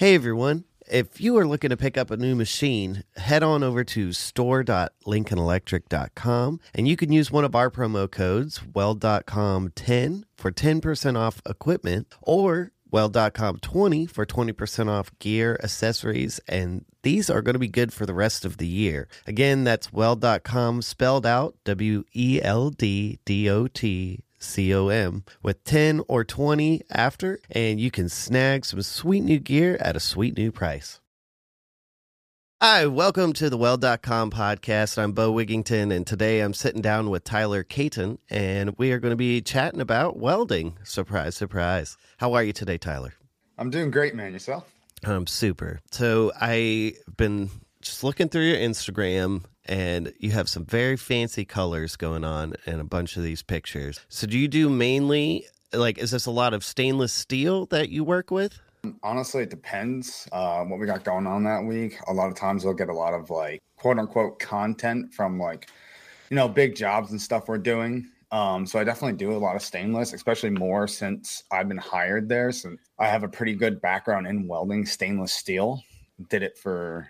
Hey everyone. If you are looking to pick up a new machine, head on over to store.lincolnelectric.com and you can use one of our promo codes, weld.com10 for 10% off equipment or weld.com20 for 20% off gear, accessories, and these are going to be good for the rest of the year. Again, that's weld.com spelled out W E L D D O T COM with 10 or 20 after, and you can snag some sweet new gear at a sweet new price. Hi, welcome to the Weld.com podcast. I'm Bo Wigington, and today I'm sitting down with Tyler Caton, and we are going to be chatting about welding. Surprise, surprise. How are you today, Tyler? I'm doing great, man. Yourself? I'm super. So I've been just looking through your Instagram and you have some very fancy colors going on in a bunch of these pictures. So do you do mainly like is this a lot of stainless steel that you work with? Honestly, it depends uh, what we got going on that week. A lot of times we'll get a lot of like quote unquote content from like you know big jobs and stuff we're doing. Um, so I definitely do a lot of stainless, especially more since I've been hired there. Since I have a pretty good background in welding stainless steel, did it for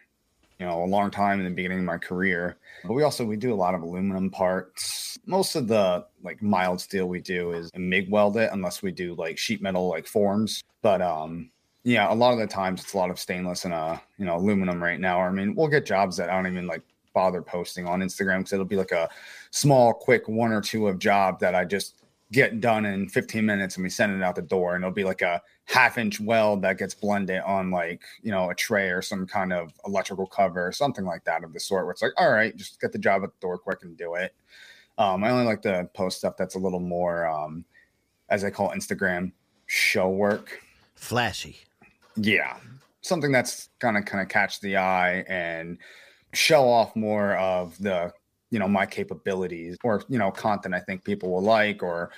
you know a long time in the beginning of my career. But we also we do a lot of aluminum parts. Most of the like mild steel we do is mig weld it unless we do like sheet metal like forms. But um yeah a lot of the times it's a lot of stainless and uh you know aluminum right now. I mean we'll get jobs that i don't even like bother posting on instagram because it'll be like a small quick one or two of job that i just get done in 15 minutes and we send it out the door and it'll be like a half inch weld that gets blended on like you know a tray or some kind of electrical cover or something like that of the sort where it's like all right just get the job at the door quick and do it. Um, i only like to post stuff that's a little more um, as i call it, instagram show work. Flashy. Yeah. Something that's gonna kind of catch the eye and show off more of the you know my capabilities or you know content i think people will like or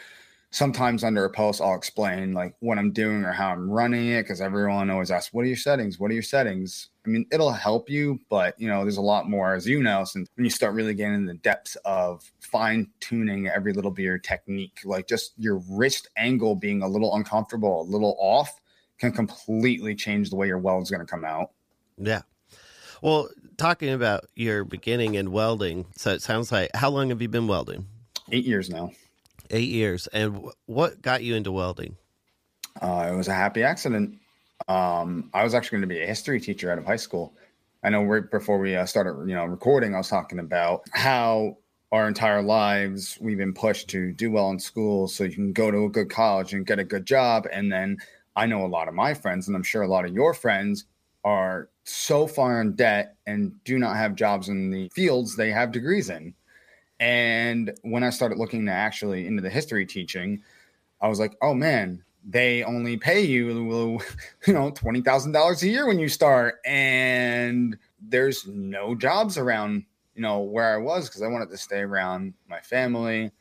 sometimes under a post i'll explain like what i'm doing or how i'm running it because everyone always asks what are your settings? What are your settings? I mean it'll help you but you know there's a lot more as you know since when you start really getting in the depths of fine tuning every little bit of your technique like just your wrist angle being a little uncomfortable a little off can completely change the way your weld is going to come out. Yeah. Well, talking about your beginning in welding, so it sounds like how long have you been welding? Eight years now. Eight years. And what got you into welding? Uh, it was a happy accident. Um, I was actually going to be a history teacher out of high school. I know right before we uh, started, you know, recording, I was talking about how our entire lives we've been pushed to do well in school so you can go to a good college and get a good job. And then I know a lot of my friends, and I'm sure a lot of your friends are so far in debt and do not have jobs in the fields they have degrees in. And when I started looking to actually into the history teaching, I was like, oh man, they only pay you, you know, twenty thousand dollars a year when you start, and there's no jobs around, you know, where I was because I wanted to stay around my family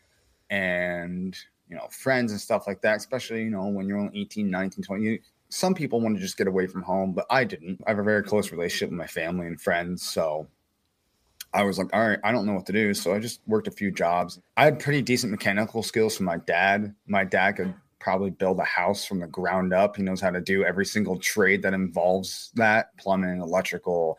and you know friends and stuff like that. Especially, you know, when you're only 18, 19, 20, some people want to just get away from home, but I didn't. I have a very close relationship with my family and friends. So I was like, all right, I don't know what to do. So I just worked a few jobs. I had pretty decent mechanical skills from my dad. My dad could probably build a house from the ground up. He knows how to do every single trade that involves that plumbing, electrical,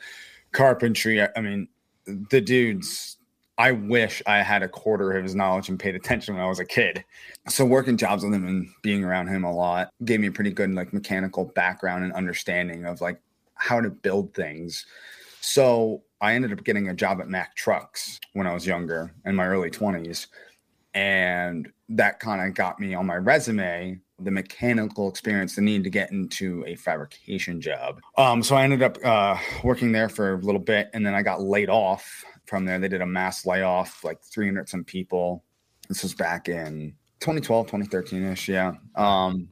carpentry. I mean, the dude's I wish I had a quarter of his knowledge and paid attention when I was a kid. So working jobs with him and being around him a lot gave me a pretty good like mechanical background and understanding of like how to build things. So I ended up getting a job at Mack Trucks when I was younger in my early 20s. And that kind of got me on my resume the mechanical experience, the need to get into a fabrication job. Um, so I ended up uh, working there for a little bit, and then I got laid off from there. They did a mass layoff, like 300 some people. This was back in 2012, 2013 ish. Yeah. Um,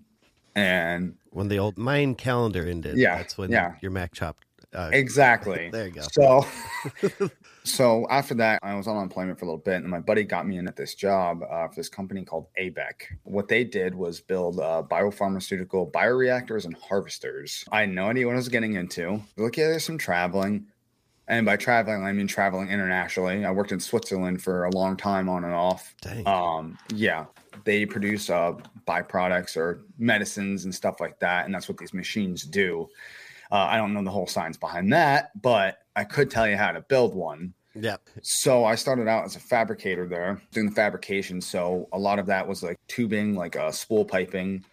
and when the old Mayan calendar ended, yeah, that's when yeah. your Mack shop. Uh, exactly. there you go. So, so after that, I was on unemployment for a little bit, and my buddy got me in at this job uh, for this company called ABEC. What they did was build uh, biopharmaceutical bioreactors and harvesters. I had no idea what I was getting into. Look, yeah, there's some traveling. And by traveling, I mean traveling internationally. I worked in Switzerland for a long time on and off. Dang. Um, yeah, they produce uh, byproducts or medicines and stuff like that. And that's what these machines do. Uh, I don't know the whole science behind that, but I could tell you how to build one. Yeah. So I started out as a fabricator there, doing the fabrication. So a lot of that was like tubing, like uh, spool piping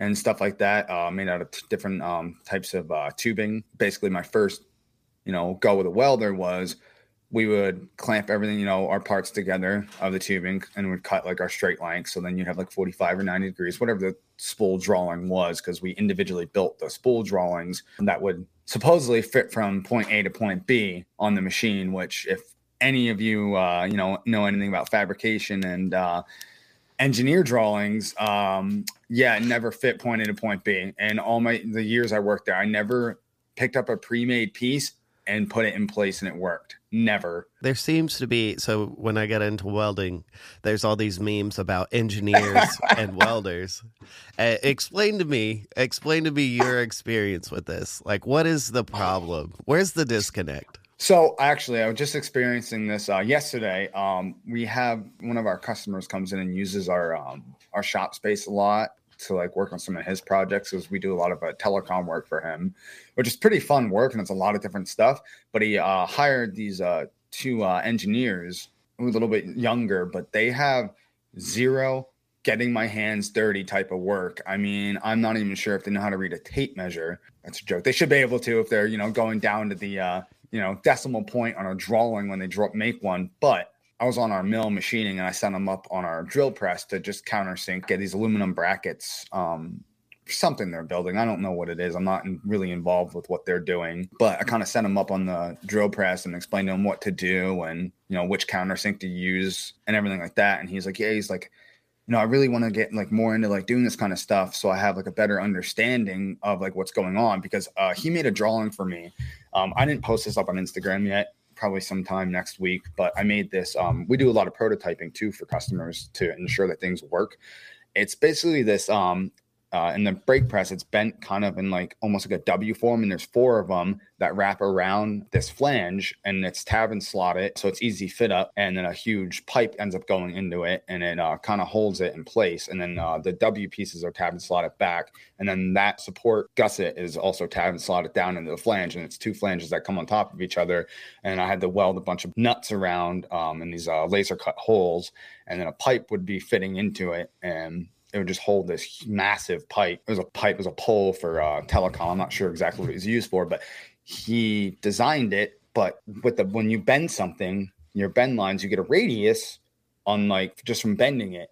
and stuff like that, uh, made out of t- different um, types of uh, tubing. Basically, my first, you know, go with a welder was we would clamp everything, you know, our parts together of the tubing and would cut like our straight length. So then you'd have like 45 or 90 degrees, whatever the spool drawing was, because we individually built the spool drawings that would supposedly fit from point A to point B on the machine, which if any of you, uh, you know, know anything about fabrication and, uh, engineer drawings um yeah never fit point a to point b and all my the years i worked there i never picked up a pre-made piece and put it in place and it worked. Never. There seems to be so when I get into welding, there's all these memes about engineers and welders. Uh, explain to me, explain to me your experience with this. Like, what is the problem? Where's the disconnect? So actually, I was just experiencing this uh, yesterday. Um, we have one of our customers comes in and uses our um, our shop space a lot to like work on some of his projects because we do a lot of uh, telecom work for him, which is pretty fun work and it's a lot of different stuff. But he uh, hired these uh, two uh, engineers who are a little bit younger, but they have zero getting my hands dirty type of work. I mean, I'm not even sure if they know how to read a tape measure. That's a joke. They should be able to if they're you know going down to the uh, you know decimal point on a drawing when they draw make one, but I was on our mill machining and I sent them up on our drill press to just countersink, get these aluminum brackets, um, something they're building. I don't know what it is. I'm not in, really involved with what they're doing, but I kind of sent them up on the drill press and explained to him what to do and, you know, which countersink to use and everything like that. And he's like, yeah, he's like, you know, I really want to get like more into like doing this kind of stuff so I have like a better understanding of like what's going on because uh, he made a drawing for me. Um, I didn't post this up on Instagram yet probably sometime next week. But I made this. Um, we do a lot of prototyping too for customers to ensure that things work. It's basically this um, uh, in the brake press, it's bent kind of in like almost like a W form, and there's four of them that wrap around this flange, and it's tab and slotted, so it's easy fit up. And then a huge pipe ends up going into it, and it uh, kind of holds it in place. And then uh, the W pieces are tab and slotted back, and then that support gusset is also tab and slotted down into the flange, and it's two flanges that come on top of each other. And I had to weld a bunch of nuts around um, in these uh, laser cut holes, and then a pipe would be fitting into it, and it would just hold this massive pipe. It was a pipe, it was a pole for uh, telecom. I'm not sure exactly what it was used for, but he designed it. But with the when you bend something, your bend lines, you get a radius on like just from bending it.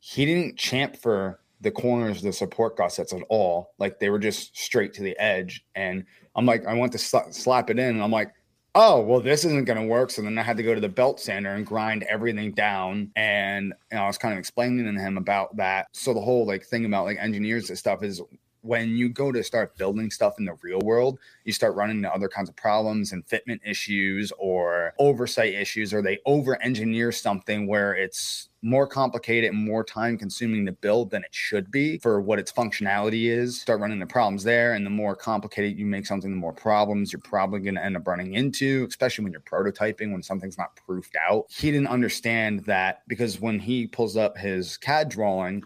He didn't chamfer the corners of the support gussets at all. Like they were just straight to the edge. And I'm like, I want to sl- slap it in. And I'm like, oh well this isn't going to work. So then i had to go to the belt sander and grind everything down. And know, i was kind of explaining to him about that. So the whole like thing about like engineers and stuff is when you go to start building stuff in the real world, you start running into other kinds of problems and fitment issues or oversight issues, or they over engineer something where it's more complicated and more time consuming to build than it should be for what its functionality is. Start running into problems there. And the more complicated you make something, the more problems you're probably going to end up running into, especially when you're prototyping, when something's not proofed out. He didn't understand that because when he pulls up his CAD drawing,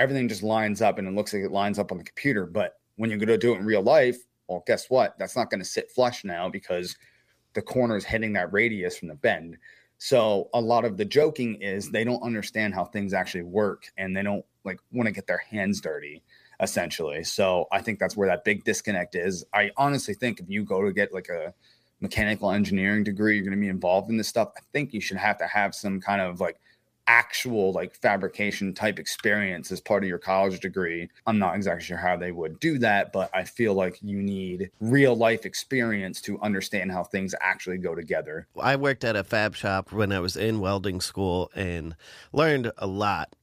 everything just lines up and it looks like it lines up on the computer. But when you're going to do it in real life, well, guess what? That's not going to sit flush now because the corner is hitting that radius from the bend. So a lot of the joking is they don't understand how things actually work and they don't like want to get their hands dirty essentially. So I think that's where that big disconnect is. I honestly think if you go to get like a mechanical engineering degree, you're going to be involved in this stuff. I think you should have to have some kind of like actual like fabrication type experience as part of your college degree. I'm not exactly sure how they would do that, but I feel like you need real life experience to understand how things actually go together. I worked at a fab shop when I was in welding school and learned a lot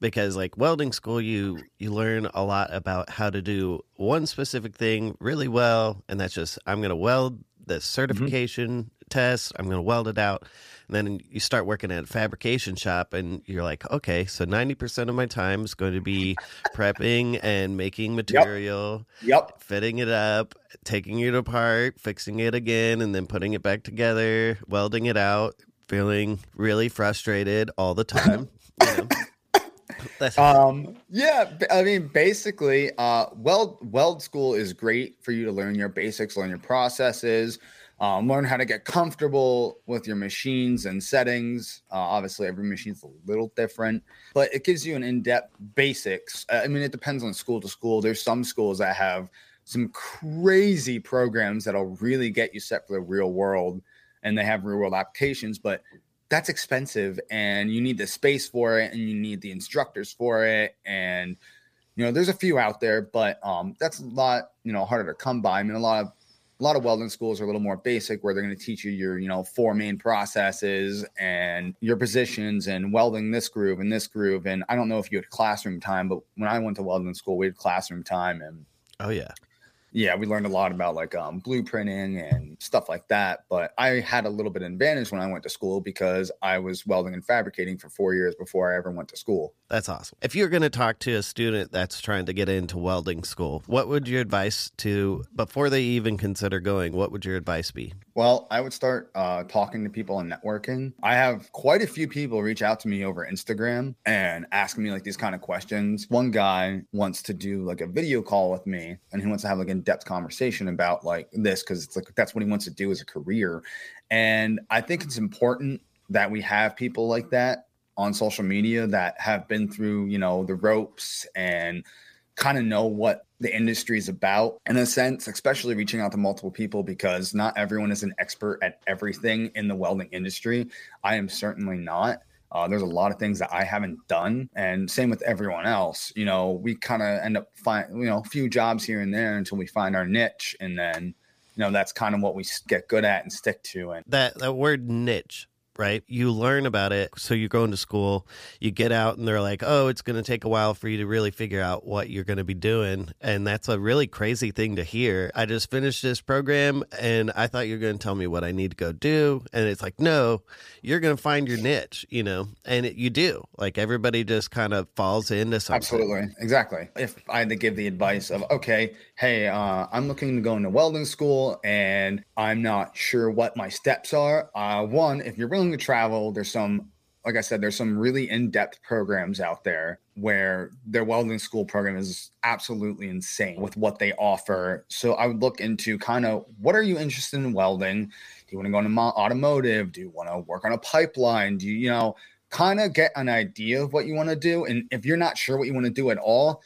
because like welding school you you learn a lot about how to do one specific thing really well and that's just I'm going to weld the certification mm-hmm. Test, I'm going to weld it out and then you start working at a fabrication shop, and you're like, okay, so 90% of my time is going to be prepping and making material, yep. yep. fitting it up, taking it apart, fixing it again, and then putting it back together, welding it out, feeling really frustrated all the time. you know. um yeah i mean basically uh weld weld school is great for you to learn your basics learn your processes um, learn how to get comfortable with your machines and settings. Uh, obviously, every machine's a little different, but it gives you an in-depth basics. Uh, I mean, it depends on school to school. There's some schools that have some crazy programs that'll really get you set for the real world, and they have real world applications, but that's expensive, and you need the space for it, and you need the instructors for it, and you know, there's a few out there, but um, that's a lot, you know, harder to come by. I mean, a lot of a lot of welding schools are a little more basic where they're going to teach you your you know four main processes and your positions and welding this groove and this groove. And i don't know if you had classroom time but when i went to welding school we had classroom time and oh yeah yeah, we learned a lot about like um, blueprinting and stuff like that. But I had a little bit of advantage when I went to school because I was welding and fabricating for four years before I ever went to school. That's awesome. If you're going to talk to a student that's trying to get into welding school, what would your advice to before they even consider going? What would your advice be? Well, I would start uh, talking to people and networking. I have quite a few people reach out to me over Instagram and ask me like these kind of questions. One guy wants to do like a video call with me and he wants to have like an in-depth conversation about like this because it's like that's what he wants to do as a career. And I think it's important that we have people like that on social media that have been through, you know, the ropes and kind of know what the industry is about in a sense, especially reaching out to multiple people because not everyone is an expert at everything in the welding industry. I am certainly not. Uh, there's a lot of things that I haven't done, and same with everyone else. You know, we kind of end up find you know a few jobs here and there until we find our niche, and then you know that's kind of what we get good at and stick to. And that that word niche right? You learn about it. So you're going to school, you get out, and they're like, oh, it's going to take a while for you to really figure out what you're going to be doing. And that's a really crazy thing to hear. I just finished this program and I thought you're going to tell me what I need to go do. And it's like, no, you're going to find your niche, you know, and it, you do. Like everybody just kind of falls into something. Absolutely. Exactly. If I had to give the advice of, okay, hey, uh, I'm looking to go into welding school and I'm not sure what my steps are. Uh, one, if you're willing to travel, there's some, like I said, there's some really in depth programs out there where their welding school program is absolutely insane with what they offer. So I would look into kind of what are you interested in welding? Do you want to go into automotive? Do you want to work on a pipeline? Do you, you know, kind of get an idea of what you want to do? And if you're not sure what you want to do at all,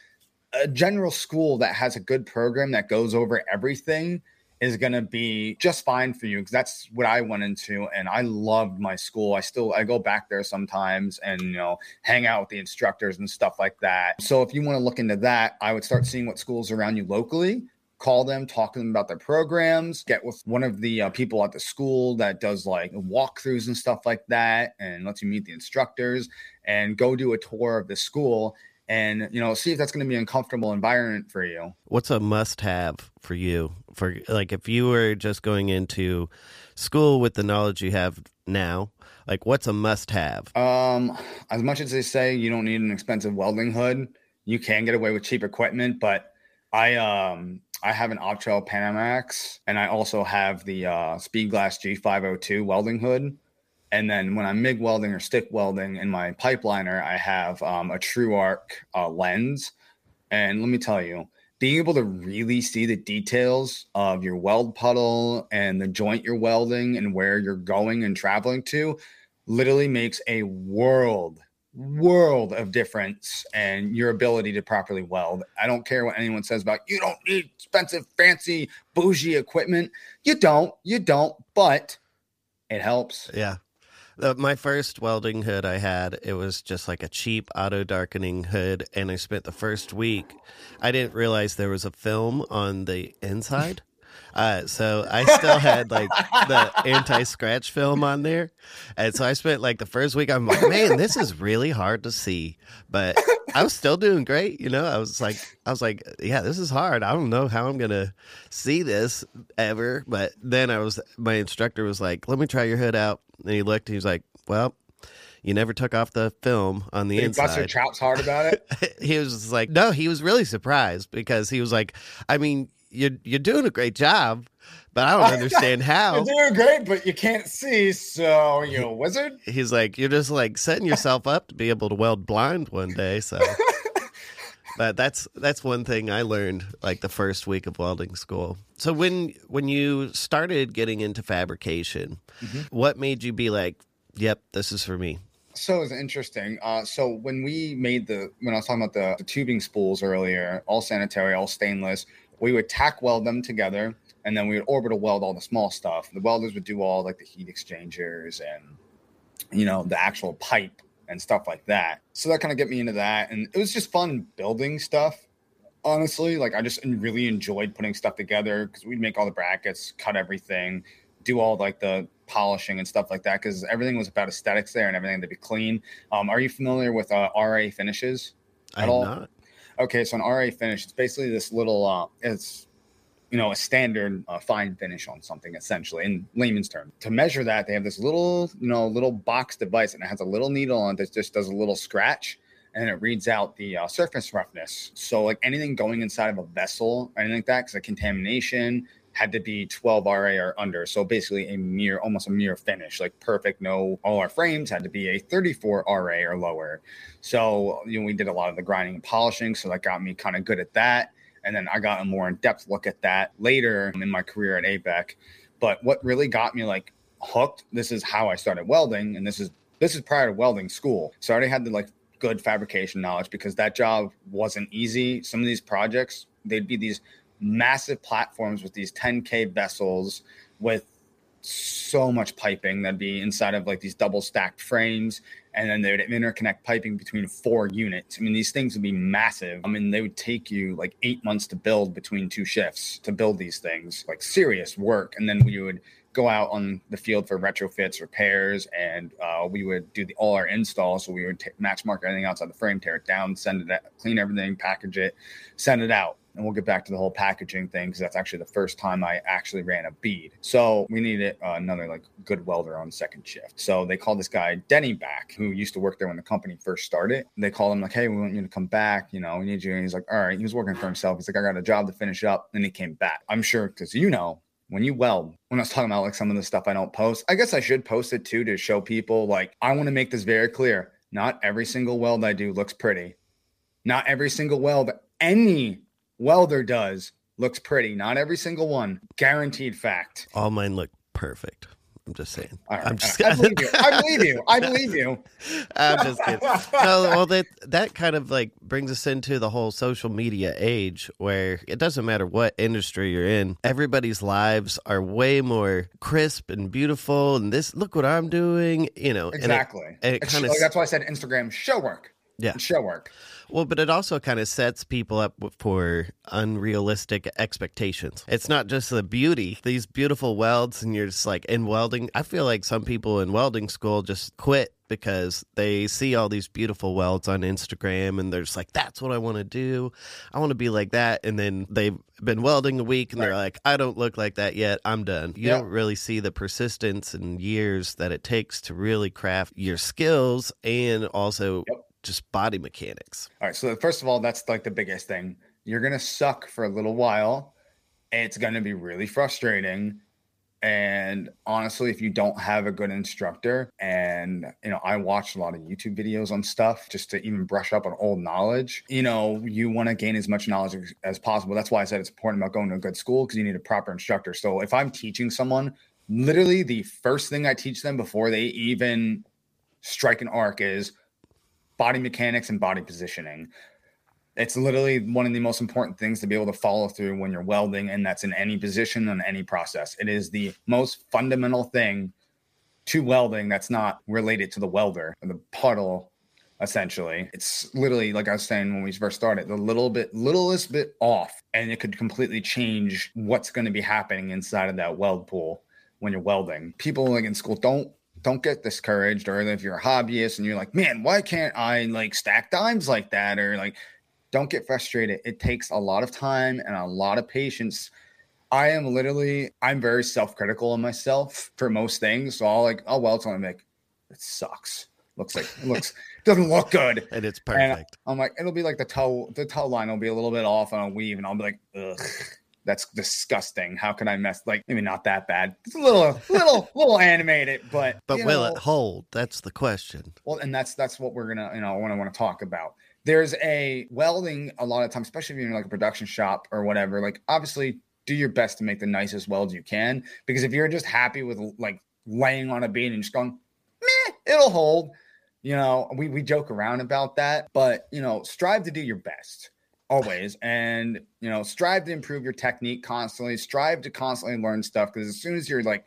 a general school that has a good program that goes over everything is going to be just fine for you because that's what I went into and I loved my school. I still I go back there sometimes and you know hang out with the instructors and stuff like that. So if you want to look into that, I would start seeing what schools around you locally call them, talk to them about their programs, get with one of the uh, people at the school that does like walkthroughs and stuff like that and lets you meet the instructors and go do a tour of the school and you know see if that's going to be an uncomfortable environment for you. What's a must have for you? For like if you were just going into school with the knowledge you have now like what's a must have? Um as much as they say you don't need an expensive welding hood you can get away with cheap equipment but i um i have an Optrel panamax and i also have the uh speedglass g502 welding hood and then when I'm MIG welding or stick welding in my pipeliner, I have um, a TrueArc uh, lens. And let me tell you, being able to really see the details of your weld puddle and the joint you're welding and where you're going and traveling to literally makes a world world of difference and your ability to properly weld. I don't care what anyone says about you don't need expensive fancy bougie equipment. You don't. You don't, but it helps. Yeah. The, my first welding hood I had, it was just like a cheap auto darkening hood, and I spent the first week. I didn't realize there was a film on the inside. Uh, so I still had like the anti scratch film on there. And so I spent like the first week, I'm like, man, this is really hard to see. But I was still doing great. You know, I was like, I was like, yeah, this is hard. I don't know how I'm going to see this ever. But then I was, my instructor was like, let me try your hood out. And he looked, he was like, well, you never took off the film on the Did inside. Buster chops hard about it. he was like, no, he was really surprised because he was like, I mean, you're you're doing a great job, but I don't understand how. You're doing great, but you can't see, so you're a wizard. He's like, you're just like setting yourself up to be able to weld blind one day. So, but that's that's one thing I learned like the first week of welding school. So when when you started getting into fabrication, Mm-hmm. what made you be like, yep, this is for me? So it's interesting. Uh, so when we made the when I was talking about the, the tubing spools earlier, all sanitary, all stainless, we would tack weld them together, and then we would orbital weld all the small stuff. The welders would do all like the heat exchangers and you know the actual pipe and stuff like that. So that kind of get me into that, and it was just fun building stuff. Honestly, like I just really enjoyed putting stuff together because we'd make all the brackets, cut everything, do all like the polishing and stuff like that because everything was about aesthetics there and everything had to be clean. Um, are you familiar with uh, RA finishes? At I'm all? not. Okay, so an RA finish, it's basically this little, uh, it's you know a standard uh, fine finish on something essentially in layman's term. To measure that, they have this little you know little box device and it has a little needle on it that just does a little scratch and it reads out the uh, surface roughness. So like anything going inside of a vessel or anything like that, because of contamination had to be 12 RA or under. So basically a mirror, almost a mirror finish, like perfect. No, all our frames had to be a 34 RA or lower. So you know we did a lot of the grinding and polishing, so that got me kind of good at that. And then I got a more in-depth look at that later in my career at ABEC. But what really got me like hooked, this is how I started welding, and this is this is prior to welding school. So I already had the like good fabrication knowledge because that job wasn't easy. Some of these projects, they'd be these massive platforms with these 10k vessels with so much piping that'd be inside of like these double stacked frames. And then they would interconnect piping between four units. I mean these things would be massive. I mean they would take you like eight months to build between two shifts to build these things. Like serious work. And then we would go out on the field for retrofits repairs and uh, we would do the, all our installs. So we would t- match mark everything outside the frame tear it down send it out, clean everything package it send it out and we'll get back to the whole packaging thing because that's actually the first time I actually ran a bead. So we needed uh, another like good welder on second shift. So they called this guy Denny back, who used to work there when the company first started. They called him like, "Hey, we want you to come back. You know, we need you." And he's like, "All right." He was working for himself. He's like, "I got a job to finish up." And he came back. I'm sure because you know when you weld, when I was talking about like some of the stuff I don't post, I guess I should post it too to show people like I want to make this very clear. Not every single weld I do looks pretty. Not every single weld any welder does looks pretty. Not every single one. Guaranteed fact. All mine look perfect. I'm just saying. Right, I'm just. right. I believe you. I believe you. I believe you. I'm just kidding. No, well, that that kind of like brings us into the whole social media age, where it doesn't matter what industry you're in, everybody's lives are way more crisp and beautiful. And this, look what I'm doing, you know. and it- Exactly. and it kinda like, that's why I said Instagram show work. Yeah. Show work. Well, but it also kind of sets people up for unrealistic expectations. It's not just the beauty, these beautiful welds, and you're just like in welding. I feel like some people in welding school just quit because they see all these beautiful welds on Instagram and they're just like, that's what I want to do. I want to be like that. And then they've been welding a week and they're like, I don't look like that yet. I'm done. You Yeah. don't really see the persistence and years that it takes to really craft your skills and also Yep. Just body mechanics. All right. So first of all, that's like the biggest thing. You're gonna suck for a little while. It's gonna be really frustrating. And honestly, if you don't have a good instructor, and you know, I watched a lot of YouTube videos on stuff just to even brush up on old knowledge. You know, you want to gain as much knowledge as possible. That's why I said it's important about going to a good school because you need a proper instructor. So if I'm teaching someone, literally the first thing I teach them before they even strike an arc is body mechanics and body positioning. It's literally one of the most important things to be able to follow through when you're welding, and that's in any position on any process. It is the most fundamental thing to welding that's not related to the welder or the puddle essentially. It's literally like I was saying when we first started, the little bit, littlest bit off, and it could completely change what's going to be happening inside of that weld pool when you're welding. People like in school don't don't get discouraged, or if you're a hobbyist and you're like, man, why can't I like stack dimes like that, or like, don't get frustrated. It takes a lot of time and a lot of patience. I am literally, I'm very self-critical of myself for most things. So I'll like, oh well it's only like, it sucks. Looks like it looks doesn't look good. And it's perfect. And I'm like, it'll be like the toe, the toe line will be a little bit off on a weave, and I'll be like, ugh, that's disgusting. How can I mess? Like, maybe not that bad. It's a little, little, little animated, but but will know, it hold? That's the question. Well, and that's that's what we're gonna, you know, want to want to talk about. There's a welding a lot of times, especially if you're in like a production shop or whatever. Like, obviously, do your best to make the nicest welds you can, because if you're just happy with like laying on a beam and just going, meh, it'll hold you know, we, we joke around about that, but, you know, strive to do your best always and, you know, strive to improve your technique constantly, strive to constantly learn stuff. Cause as soon as you're like,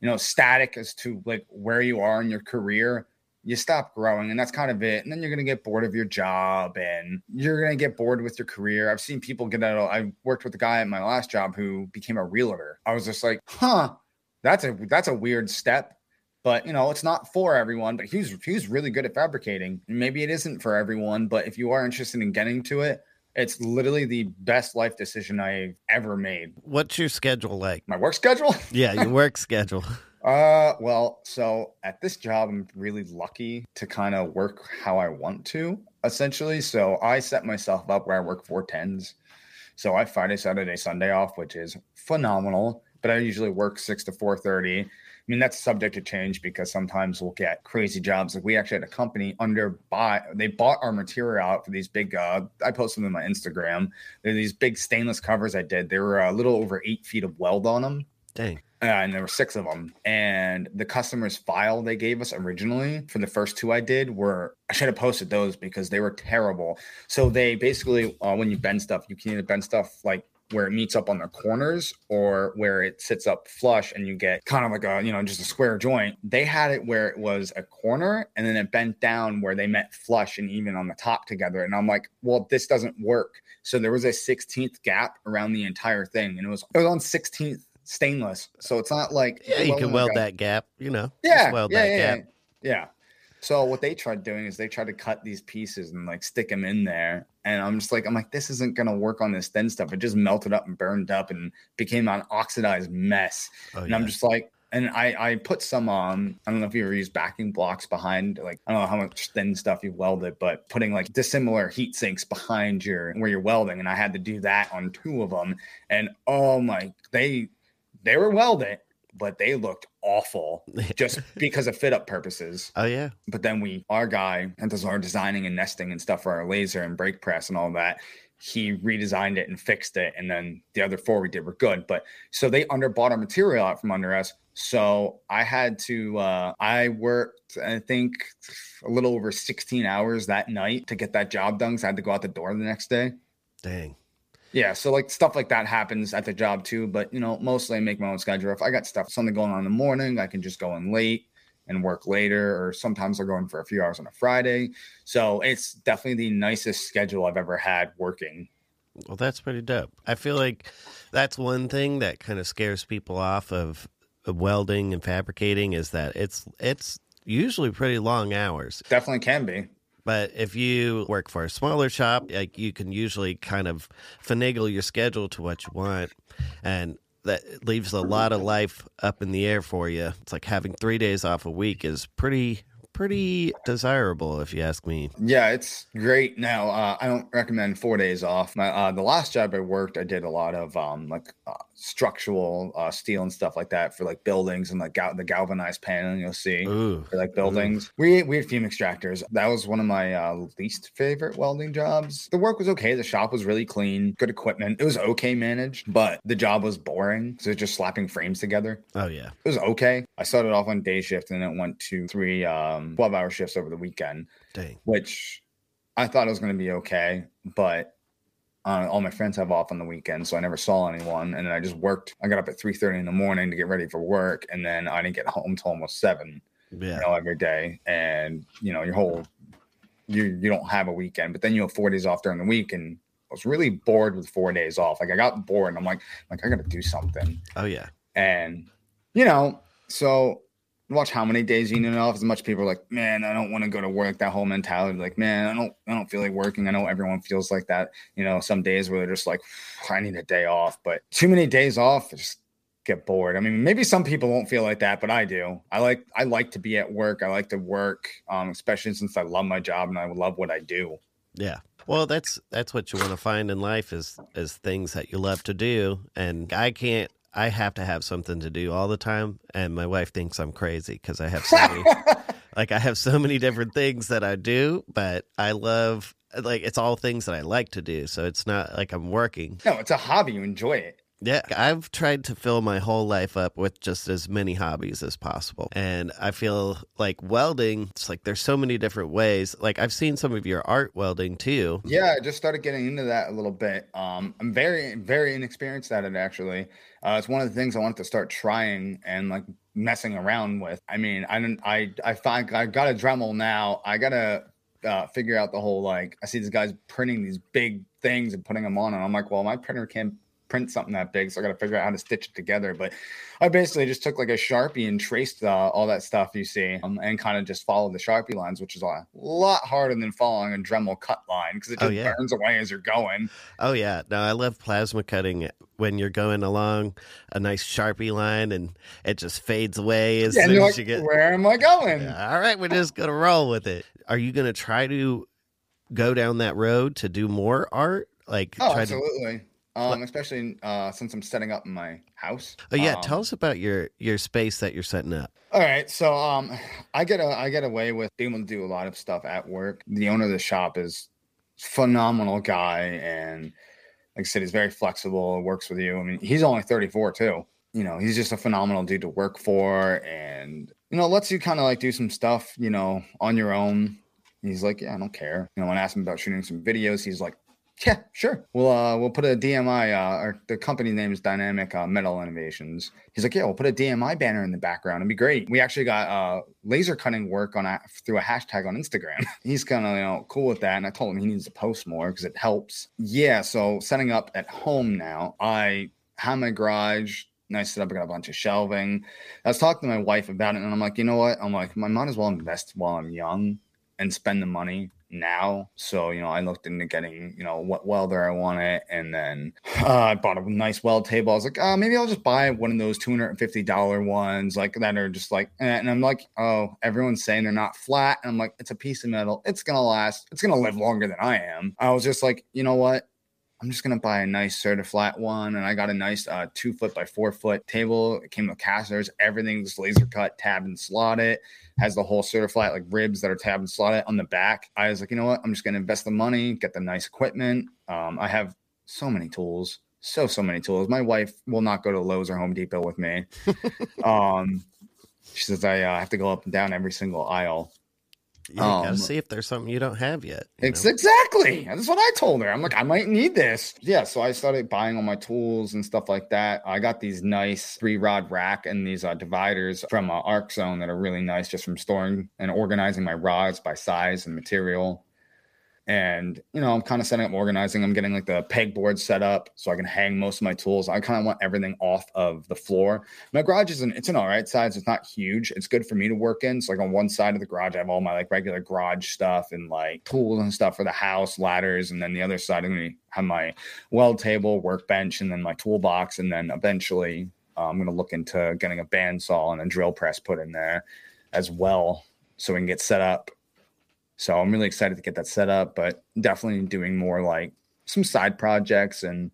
you know, static as to like where you are in your career, you stop growing and that's kind of it and then you're going to get bored of your job and you're going to get bored with your career i've seen people get out of, i worked with a guy at my last job who became a realtor i was just like huh that's a that's a weird step but you know it's not for everyone but he's he's really good at fabricating maybe it isn't for everyone but if you are interested in getting to it it's literally the best life decision i've ever made. What's your schedule like? My work schedule? Yeah your work schedule. Uh well so at this job i'm really lucky to kind of work how i want to essentially. So i set myself up where i work four tens. So i friday saturday sunday off which is phenomenal but i usually work 6 to 4.30 I mean, that's subject to change because sometimes we'll get crazy jobs. Like we actually had a company under buy, they bought our material out for these big, uh, I posted them on my Instagram. They're these big stainless covers I did. They were a little over eight feet of weld on them. Dang. Uh, and there were six of them. And the customer's file they gave us originally for the first two I did were I should have posted those because they were terrible. So they basically, uh, when you bend stuff, you can either bend stuff like where it meets up on the corners or where it sits up flush and you get kind of like a you know just a square joint they had it where it was a corner and then it bent down where they met flush and even on the top together. And i'm like well this doesn't work. So there was a 16th gap around the entire thing and it was it was on 16th stainless. So it's not like yeah you can weld that gap you know yeah weld yeah, that yeah, gap. yeah. yeah so what they tried doing is they tried to cut these pieces and like stick them in there. And I'm just like, I'm like, this isn't gonna work on this thin stuff. It just melted up and burned up and became an oxidized mess. Oh, and yeah. I'm just like, and I I put some um I don't know if you ever use backing blocks behind like I don't know how much thin stuff you welded, but putting like dissimilar heat sinks behind your where you're welding, and I had to do that on two of them. And oh my, they they were welded but they looked awful just because of fit up purposes. Oh yeah. But then we, our guy, and does our designing and nesting and stuff for our laser and brake press and all that. He redesigned it and fixed it, and then the other four we did were good. But so they underbought our material out from under us. So I had to. Uh, I worked, I think, a little over 16 hours that night to get that job done. So I had to go out the door the next day. Dang. Yeah, so like stuff like that happens at the job too, but you know, mostly I make my own schedule. If I got stuff something going on in the morning, I can just go in late and work later, or sometimes I'll go in for a few hours on a Friday. So it's definitely the nicest schedule I've ever had working. Well, that's pretty dope. I feel like that's one thing that kind of scares people off of welding and fabricating is that it's it's usually pretty long hours. Definitely can be. But if you work for a smaller shop, like you can usually kind of finagle your schedule to what you want. And that leaves a lot of life up in the air for you. It's like having three days off a week is pretty pretty desirable, if you ask me. Yeah, it's great. Now, uh, I don't recommend four days off. My, uh, the last job I worked, I did a lot of um, like uh, structural uh, steel and stuff like that for like buildings and like gal- the galvanized paneling you'll see Ooh. for like buildings. Ooh. We we had fume extractors. That was one of my uh, least favorite welding jobs. The work was okay. The shop was really clean, good equipment. It was okay managed, but the job was boring. So it's just slapping frames together. Oh yeah, it was okay. I started off on day shift and then it went to three. Um, um, 12 hour shifts over the weekend, Dang. which I thought it was going to be okay. But Uh, all my friends have off on the weekend, so I never saw anyone. And then I just worked. I got up at three thirty in the morning to get ready for work, and then I didn't get home till almost seven. Yeah. You know, every day, and you know, your whole you you don't have a weekend, but then you have four days off during the week, and I was really bored with four days off. Like I got bored, and I'm like, like I got to do something. Oh yeah. And you know, so watch how many days you need off. As much people are like, man, I don't want to go to work. That whole mentality, like, man, I don't, I don't feel like working. I know everyone feels like that. You know, some days where they're just like, I need a day off, but too many days off, just get bored. I mean, maybe some people won't feel like that, but I do. I like, I like to be at work. I like to work, um, especially since I love my job and I love what I do. Yeah. Well, that's that's what you want to find in life is is things that you love to do. And I can't. I have to have something to do all the time, and my wife thinks I'm crazy because I have so many. like I have so many different things that I do, but I love like it's all things that I like to do. So it's not like I'm working. No, it's a hobby. You enjoy it. Yeah, I've tried to fill my whole life up with just as many hobbies as possible. And I feel like welding, it's like there's so many different ways. Like I've seen some of your art welding too. Yeah, I just started getting into that a little bit. Um, I'm very, very inexperienced at it actually. Uh, it's one of the things I wanted to start trying and like messing around with. I mean, I didn't, I, I find I got a Dremel now. I gotta uh, figure out the whole like. I see these guys printing these big things and putting them on, and I'm like, well, my printer can't print something that big, so I got to figure out how to stitch it together. But I basically just took like a sharpie and traced uh, all that stuff you see, um, and kind of just followed the sharpie lines, which is a lot harder than following a Dremel cut line because it Oh, just yeah. burns away as you're going. Oh yeah, no, I love plasma cutting when you're going along a nice sharpie line and it just fades away as Yeah, soon as like, you get. where am I going? Yeah, all right, we're just gonna roll with it. Are you gonna try to go down that road to do more art? Like Oh, absolutely. Um, especially uh, since I'm setting up in my house. Oh yeah, Um, tell us about your your space that you're setting up. All right, so um, I get a I get away with being able to do a lot of stuff at work. The owner of the shop is phenomenal guy, and like I said, he's very flexible. Works with you. I mean, he's only 34 too. You know, he's just a phenomenal dude to work for, and you know, lets you kind of like do some stuff, you know, on your own. He's like, yeah, I don't care. You know, when I asked him about shooting some videos, he's like, yeah, sure. We'll uh we'll put a DMI uh the company name is Dynamic uh, Metal Innovations. He's like, yeah, we'll put a DMI banner in the background. It'd be great. We actually got uh laser cutting work on a, through a hashtag on Instagram. He's kind of you know cool with that, and I told him he needs to post more because it helps. Yeah, so setting up at home now. I have my garage. Nice setup. I got a bunch of shelving. I was talking to my wife about it, and I'm like, you know what? I'm like, I might as well invest while I'm young and spend the money now. So, you know, I looked into getting, you know, what welder I wanted. And then uh, I bought a nice weld table. I was like, uh, maybe I'll just buy one of those $250 ones like that are just like, and I'm like, oh, everyone's saying they're not flat. And I'm like, it's a piece of metal. It's going to last. It's going to live longer than I am. I was just like, you know what? I'm just gonna buy a nice Certiflat one, and I got a nice uh, two foot by four foot table. It came with casters, everything's laser cut, tab and slotted. Has the whole Certiflat like ribs that are tab and slotted on the back. I was like, you know what? I'm just gonna invest the money, get the nice equipment. Um, I have so many tools, so so many tools. My wife will not go to Lowe's or Home Depot with me. um, she says I uh, have to go up and down every single aisle. You gotta Um, see if there's something you don't have yet. know? exactly. That's what I told her. I'm like, I might need this. Yeah. So I started buying all my tools and stuff like that. I got these nice three rod rack and these uh, dividers from uh, Arc Zone that are really nice just from storing and organizing my rods by size and material. And, you know, I'm kind of setting up organizing. I'm getting like the pegboard set up so I can hang most of my tools. I kind of want everything off of the floor. My garage is an it's an all right size. It's not huge. It's good for me to work in. So like on one side of the garage, I have all my like regular garage stuff and like tools and stuff for the house, ladders, and then the other side I'm gonna have my weld table, workbench, and then my toolbox. And then eventually uh, I'm gonna look into getting a bandsaw and a drill press put in there as well, so we can get set up. So I'm really excited to get that set up, but definitely doing more like some side projects and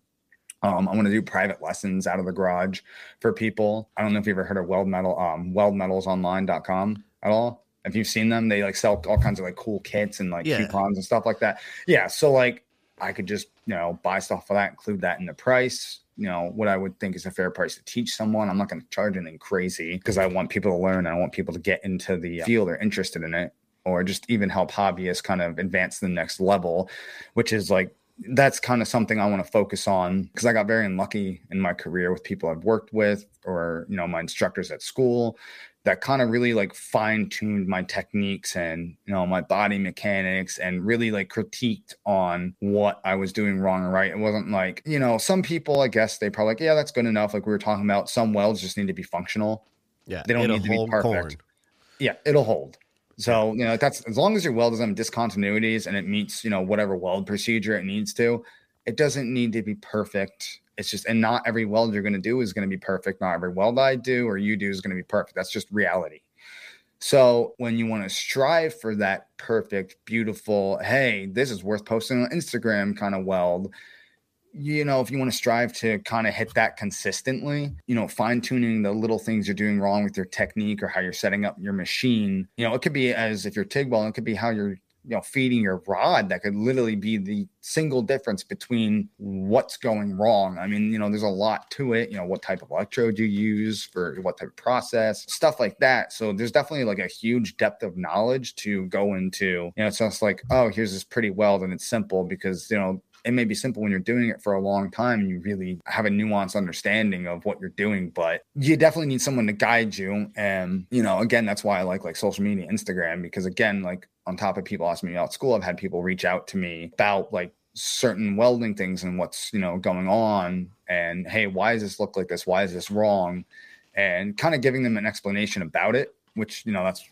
um, I want to do private lessons out of the garage for people. I don't know if you've ever heard of Weld Metal, um, weldmetalsonline.com at all. If you've seen them, they like sell all kinds of like cool kits and like Yeah. coupons and stuff like that. Yeah. So like I could just, you know, buy stuff for that, include that in the price. You know, what I would think is a fair price to teach someone. I'm not going to charge anything crazy because I want people to learn. And I want people to get into the field or interested in it or just even help hobbyists kind of advance to the next level, which is like that's kind of something I want to focus on because I got very unlucky in my career with people I've worked with or, you know, my instructors at school that kind of really like fine tuned my techniques and, you know, my body mechanics and really like critiqued on what I was doing wrong or right. It wasn't like, you know, some people, I guess they probably like, yeah, that's good enough. Like we were talking about, some welds just need to be functional. Yeah. They don't need to be perfect. Corn. Yeah. It'll hold. So, you know, that's as long as your weld doesn't have discontinuities and it meets, you know, whatever weld procedure it needs to, it doesn't need to be perfect. It's just, and not every weld you're going to do is going to be perfect. Not every weld I do or you do is going to be perfect. That's just reality. So when you want to strive for that perfect, beautiful, hey, this is worth posting on Instagram kind of weld, you know, if you want to strive to kind of hit that consistently, you know, fine tuning the little things you're doing wrong with your technique or how you're setting up your machine, you know, it could be as if you're TIG welding, it could be how you're, you know, feeding your rod. That could literally be the single difference between what's going wrong. I mean, you know, there's a lot to it, you know, what type of electrode you use for what type of process, stuff like that. So there's definitely like a huge depth of knowledge to go into, you know, it's just like, oh, here's this pretty weld and it's simple because, you know, it may be simple when you're doing it for a long time and you really have a nuanced understanding of what you're doing but you definitely need someone to guide you. And you know again that's why i like like social media instagram because again like on top of people asking me about school i've had people reach out to me about like certain welding things and what's you know going on and hey why does this look like this? Why is this wrong? And kind of giving them an explanation about it which you know that's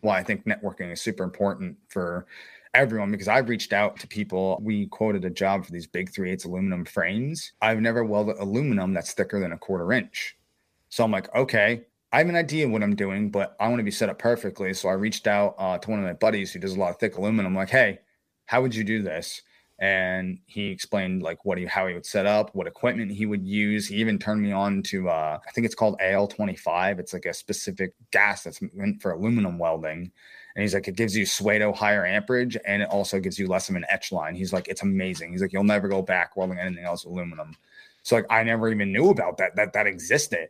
why i think networking is super important for everyone because I've reached out to people. We quoted a job for these big 3 8 aluminum frames. I've never welded aluminum that's thicker than a quarter inch. So I'm like, okay, I have an idea what I'm doing, but I want to be set up perfectly. So I reached out uh, to one of my buddies who does a lot of thick aluminum. I'm like, hey, how would you do this? And he explained like what he how he would set up, what equipment he would use. He even turned me on to uh, I think it's called AL25. It's like a specific gas that's meant for aluminum welding. And he's like, it gives you Suedo higher amperage and it also gives you less of an etch line. He's like, it's amazing. He's like, you'll never go back welding anything else aluminum. So like I never even knew about that, that that existed.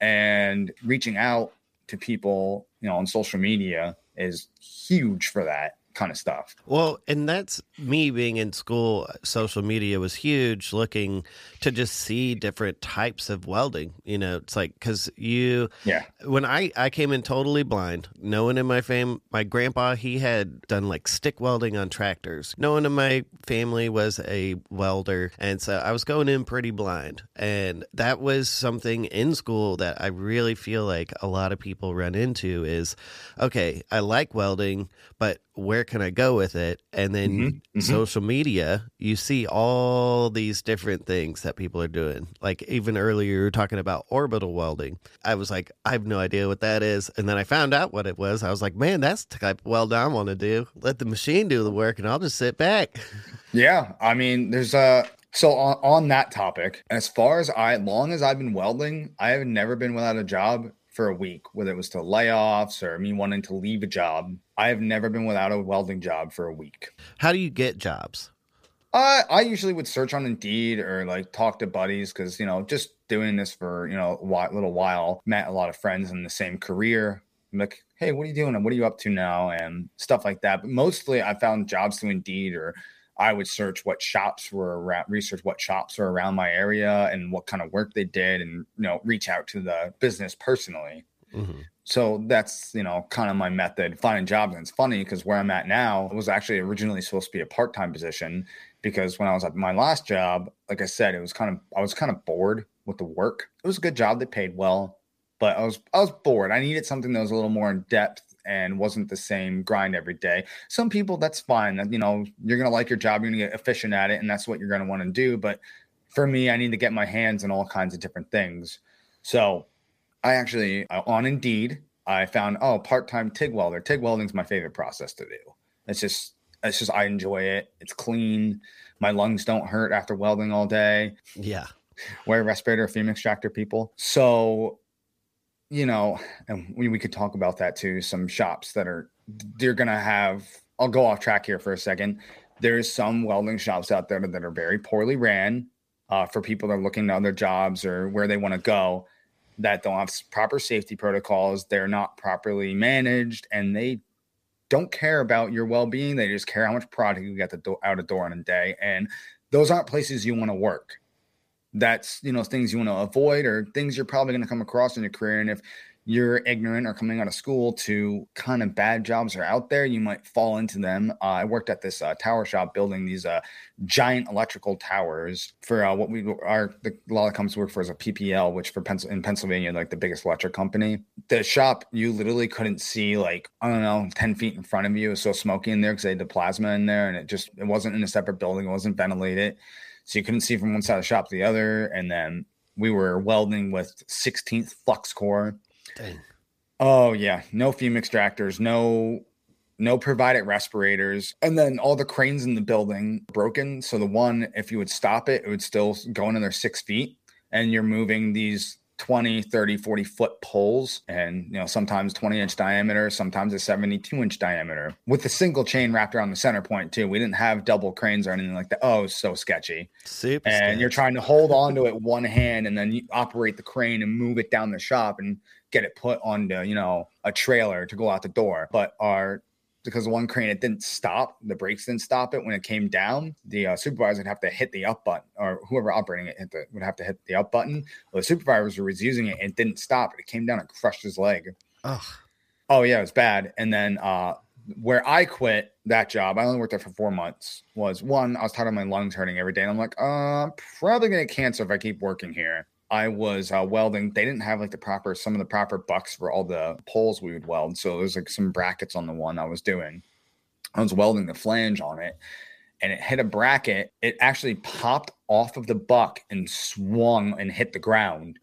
And reaching out to people, you know, on social media is huge for that kind of stuff. Well, and that's me being in school. Social media was huge, looking to just see different types of welding. You know, it's like because you, yeah. When I I came in totally blind, no one in my fam, my grandpa he had done like stick welding on tractors. No one in my family was a welder, and so I was going in pretty blind, and that was something in school that I really feel like a lot of people run into is, okay, I like welding, but where can I go with it? And then mm-hmm, mm-hmm. social media, you see all these different things that people are doing. Like even earlier, you were talking about orbital welding. I was like, I have no idea what that is. And then I found out what it was. I was like, man, that's the type of weld I want to do. Let the machine do the work and I'll just sit back. Yeah. I mean, there's a, so on, on that topic, as far as I, long as I've been welding, I have never been without a job for a week, whether it was to layoffs or me wanting to leave a job. I have never been without a welding job for a week. How do you get jobs? I I usually would search on Indeed or like talk to buddies because you know just doing this for you know a little while. Met a lot of friends in the same career. I'm like, hey, what are you doing? And what are you up to now? And stuff like that. But mostly, I found jobs through Indeed or I would search what shops were around, research what shops were around my area and what kind of work they did, and you know, reach out to the business personally. Mm-hmm. So that's, you know, kind of my method finding jobs. And it's funny because where I'm at now was actually originally supposed to be a part time position because when I was at my last job, like I said, it was kind of, I was kind of bored with the work. It was a good job. that paid well, but I was, I was bored. I needed something that was a little more in depth and wasn't the same grind every day. Some people, that's fine. That, you know, you're going to like your job, you're going to get efficient at it, and that's what you're going to want to do. But for me, I need to get my hands in all kinds of different things. So I actually uh, on Indeed I found oh part time TIG welder. TIG welding is my favorite process to do. It's just it's just I enjoy it. It's clean. My lungs don't hurt after welding all day. Yeah. Wear a respirator, fume extractor, people. So, you know, and we, we could talk about that too. Some shops that are they're gonna have. I'll go off track here for a second. There's some welding shops out there that are very poorly ran uh, for people that are looking to other jobs or where they want to go that don't have proper safety protocols. They're not properly managed, and they don't care about your well-being. They just care how much product you get the do- out of door in a day. And those aren't places you want to work. That's, you know, things you want to avoid or things you're probably going to come across in your career. And if you're ignorant or coming out of school to kind of bad jobs are out there, you might fall into them. Uh, I worked at this uh, tower shop building these uh, giant electrical towers for uh, what we are. The, a lot of companies work for is a PPL, which for Pens- in Pennsylvania, like the biggest electric company. The shop, you literally couldn't see like I don't know, ten feet in front of you. It was so smoky in there because they had the plasma in there, and it just it wasn't in a separate building. It wasn't ventilated, so you couldn't see from one side of the shop to the other. And then we were welding with 16th flux core. Dang. Oh yeah, no fume extractors, no no provided respirators. And then all the cranes in the building broken. So the one if you would stop it it would still go another six feet. And you're moving these 20 30 40 foot poles and you know sometimes 20 inch diameter sometimes a 72 inch diameter with a single chain wrapped around the center point too. We didn't have double cranes or anything like that. Oh so sketchy. Super and sketchy. you're trying to hold on to it one hand and then you operate the crane and move it down the shop and get it put onto you know a trailer to go out the door. But our because one crane it didn't stop the brakes didn't stop it when it came down the uh, supervisor would have to hit the up button or whoever operating it the, would have to hit the up button well, the supervisor was using it and it didn't stop it came down and crushed his leg Ugh. oh yeah it was bad and then uh where I quit that job, I only worked there for four months. Was one, I was tired of my lungs hurting every day, and I'm like, uh, I'm probably gonna get cancer if I keep working here. I was uh, welding. They didn't have like the proper some of the proper bucks for all the poles we would weld. So there's like some brackets on the one I was doing. I was welding the flange on it, and it hit a bracket. It actually popped off of the buck and swung and hit the ground.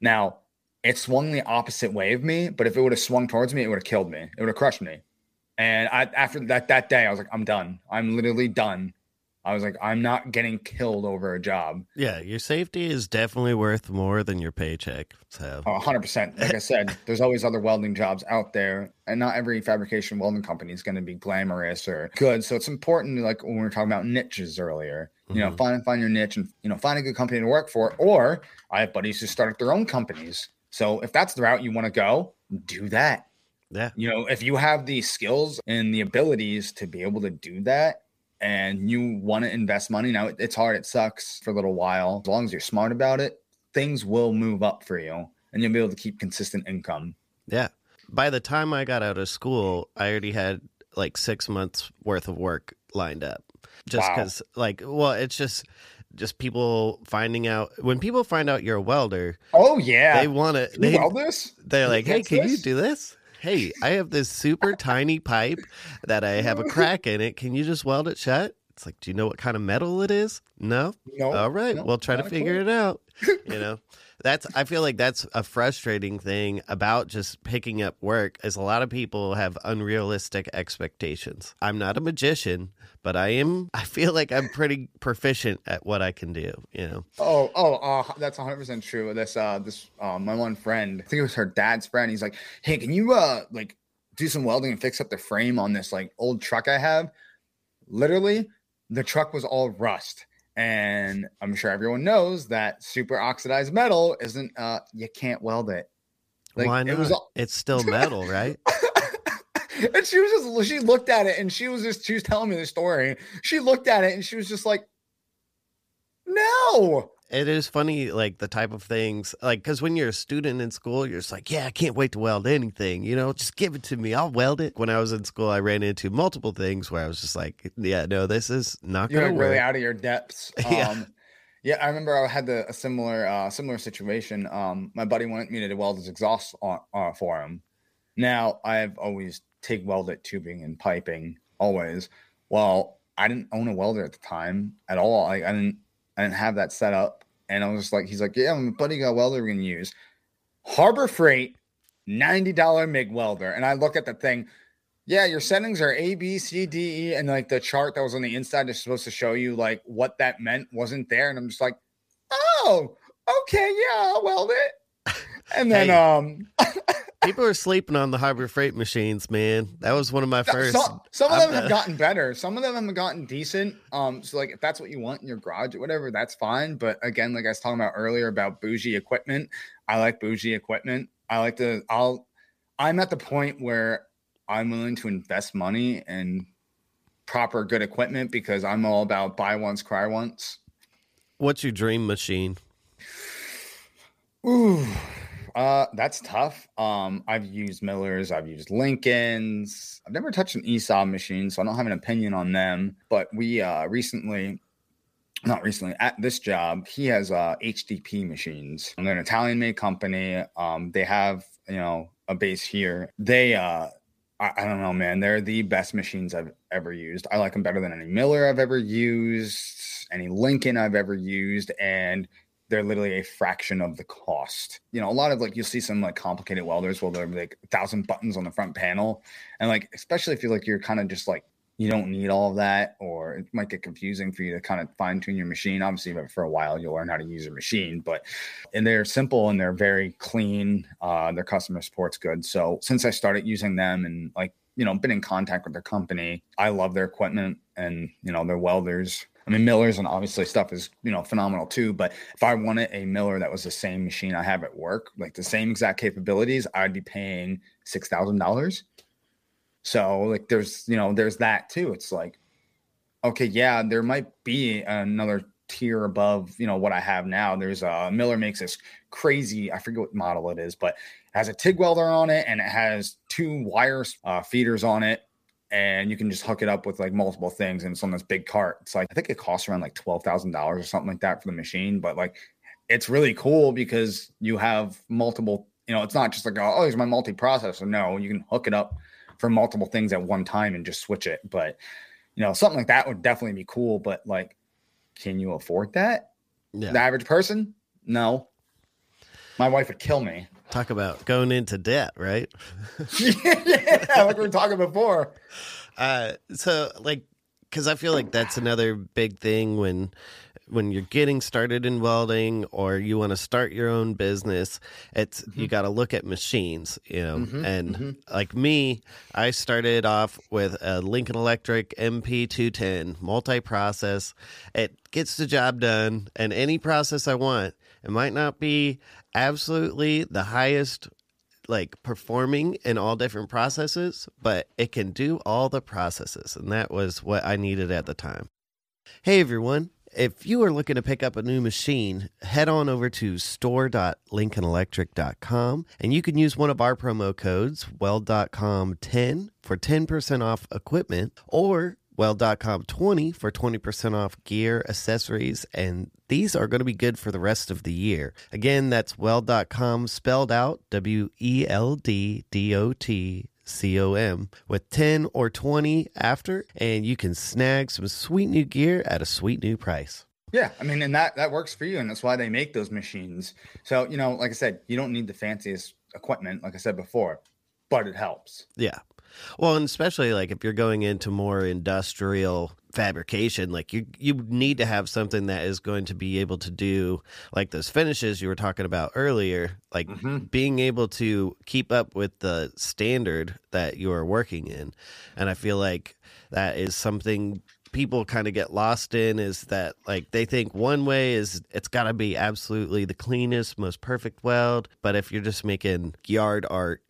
Now it swung the opposite way of me, but if it would have swung towards me, it would have killed me. It would have crushed me. And I, after that that day, I was like, I'm done. I'm literally done. I was like, I'm not getting killed over a job. Yeah, your safety is definitely worth more than your paycheck. So, oh, 100%. Like I said, there's always other welding jobs out there, and not every fabrication welding company is going to be glamorous or good. So, it's important, like when we were talking about niches earlier, you mm-hmm. know, find find your niche and you know, find a good company to work for. Or I have buddies who started their own companies. So, if that's the route you want to go, do that. Yeah. You know, if you have the skills and the abilities to be able to do that, and you want to invest money now it's hard it sucks for a little while. As long as you're smart about it things will move up for you and you'll be able to keep consistent income. Yeah. By the time i got out of school i already had like six months worth of work lined up. Just because wow. like well it's just just people finding out when people find out you're a welder oh yeah. they want to they weld this? they're like hey can this? you do this hey, I have this super tiny pipe that I have a crack in it. Can you just weld it shut? It's like, do you know what kind of metal it is? No. No. All right. No, we'll try to figure it out. You know, that's, I feel like that's a frustrating thing about just picking up work is a lot of people have unrealistic expectations. I'm not a magician, but I am, I feel like I'm pretty proficient at what I can do, you know? Oh, oh, uh, that's 100% true. This, uh, this, uh, my one friend, I think it was her dad's friend. He's like, hey, can you, uh, like, do some welding and fix up the frame on this, like, old truck I have? Literally, the truck was all rust. And I'm sure everyone knows that super oxidized metal isn't, uh, you can't weld it. Like, Why not? It was all- it's still metal, right? and she was just she looked at it and she was just she was telling me the story. She looked at it and she was just like, no. It is funny, like the type of things, like because when you're a student in school, you're just like, yeah, I can't wait to weld anything, you know, just give it to me, I'll weld it. When I was in school, I ran into multiple things where I was just like, yeah, no, this is not going to work. Really out of your depths. yeah. Um, yeah, I remember I had the, a similar uh, similar situation. Um, my buddy wanted me to weld his exhaust on, uh, for him. Now I've always TIG welded tubing and piping always. Well, I didn't own a welder at the time at all. I, I didn't I didn't have that set up. And I was just like, he's like, Yeah, my buddy got a welder we're gonna use. Harbor Freight, $90 MIG welder. And I look at the thing. Yeah, your settings are A, B, C, D, E, and like the chart that was on the inside is supposed to show you like what that meant wasn't there. And I'm just like, oh, okay, yeah, I'll weld it. And then hey. um People are sleeping on the Harbor Freight machines, man. That was one of my first. Some, some of them have gotten better. Some of them have gotten decent. Um, so like if that's what you want in your garage or whatever, that's fine. But again, like I was talking about earlier about bougie equipment, I like bougie equipment. I like to. I'll. I'm at the point where I'm willing to invest money and proper good equipment because I'm all about buy once, cry once. What's your dream machine? Ooh, uh, that's tough. Um, I've used Millers, I've used Lincolns. I've never touched an ESAB machine, so I don't have an opinion on them. But we uh recently, not recently, at this job, he has uh HTP machines. And they're an Italian made company. Um, they have, you know, a base here. They uh I, I don't know, man. They're the best machines I've ever used. I like them better than any Miller I've ever used, any Lincoln I've ever used, and they're literally a fraction of the cost. You know, a lot of like you'll see some like complicated welders where they're like a thousand buttons on the front panel. And like, especially if you like you're kind of just like you don't need all of that, or it might get confusing for you to kind of fine tune your machine. Obviously, but for a while you'll learn how to use a machine, but and they're simple and they're very clean. Uh, their customer support's good. So since I started using them and like you know been in contact with their company, I love their equipment and you know their welders I mean, Miller's and obviously stuff is, you know, phenomenal too. But if I wanted a Miller that was the same machine I have at work, like the same exact capabilities, I'd be paying $6,000. So, like, there's, you know, there's that too. It's like, okay, yeah, there might be another tier above, you know, what I have now. There's a Miller makes this crazy, I forget what model it is, but it has a TIG welder on it and it has two wire uh, feeders on it and you can just hook it up with like multiple things and it's on this big cart. It's like I think it costs around like twelve thousand dollars or something like that for the machine, but like it's really cool because you have multiple. You know, it's not just like oh, here's my multi-processor. No, you can hook it up for multiple things at one time and just switch it. But you know, something like that would definitely be cool. But like, can you afford that? Yeah. The average person, no. My wife would kill me. Talk about going into debt, right? yeah, like we were talking before. Uh, so like, because I feel like that's another big thing when when you're getting started in welding or you want to start your own business it's mm-hmm. you got to look at machines you know mm-hmm, and mm-hmm. like me i started off with a lincoln electric mp210 multi-process it gets the job done and any process i want it might not be absolutely the highest like performing in all different processes, but it can do all the processes. And that was what I needed at the time. Hey everyone, if you are looking to pick up a new machine, head on over to store.lincolnelectric.com and you can use one of our promo codes, weld.com10 for 10% off equipment or Weld.com 20 for 20% off gear, accessories, and these are going to be good for the rest of the year. Again, that's Weld.com spelled out W E L D D O T C O M with 10 or 20 after, and you can snag some sweet new gear at a sweet new price. Yeah, I mean, and that that works for you, and that's why they make those machines. So, you know, like I said, you don't need the fanciest equipment, like I said before, but it helps. Yeah. Well, and especially like if you're going into more industrial fabrication, like you you need to have something that is going to be able to do like those finishes you were talking about earlier, like mm-hmm. being able to keep up with the standard that you are working in. And I feel like that is something people kind of get lost in is that like they think one way is it's got to be absolutely the cleanest most perfect weld but if you're just making yard art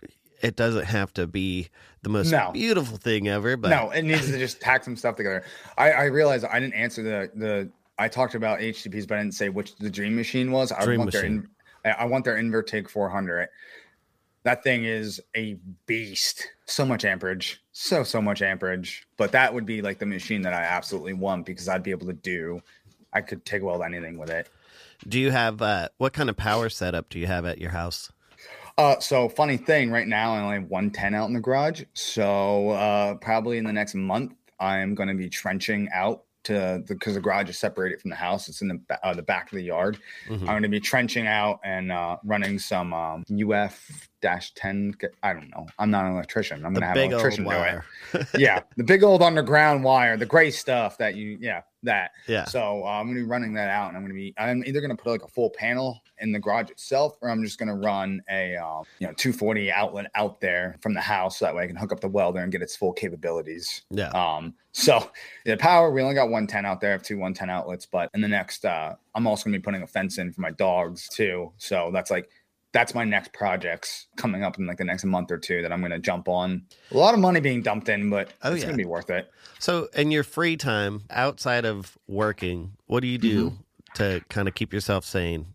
it doesn't have to be the most no. beautiful thing ever. But no, it needs to just tack some stuff together. I, I realized I didn't answer the the. I talked about HTPs, but I didn't say which the Dream Machine was. I want machine. their I want their Invertig 400. That thing is a beast. So much amperage, so so much amperage. But that would be like the machine that I absolutely want because I'd be able to do. I could take weld anything with it. Do you have uh, what kind of power setup do you have at your house? Uh, so funny thing, right now I only have 110 out in the garage. So uh, probably in the next month, I'm going to be trenching out to because the, the, garage is separated from the house. It's in the uh, the back of the yard. Mm-hmm. I'm going to be trenching out and uh, running some um, UF dash 10 i don't know i'm not an electrician i'm gonna have an electrician do it yeah the big old underground wire the gray stuff that you yeah that. Yeah. So uh, i'm gonna be running that out and i'm gonna be i'm either gonna put like a full panel in the garage itself or i'm just gonna run a um, you know 240 outlet out there from the house. So that way i can hook up the welder and get its full capabilities. Yeah. Um so the power we only got 110 out there. I have two 110 outlets but in the next uh i'm also gonna be putting a fence in for my dogs too. So that's like that's my next projects coming up in like the next month or two that I'm going to jump on. A lot of money being dumped in, but oh, it's yeah. going to be worth it. So, in your free time outside of working, what do you do mm-hmm. to kind of keep yourself sane?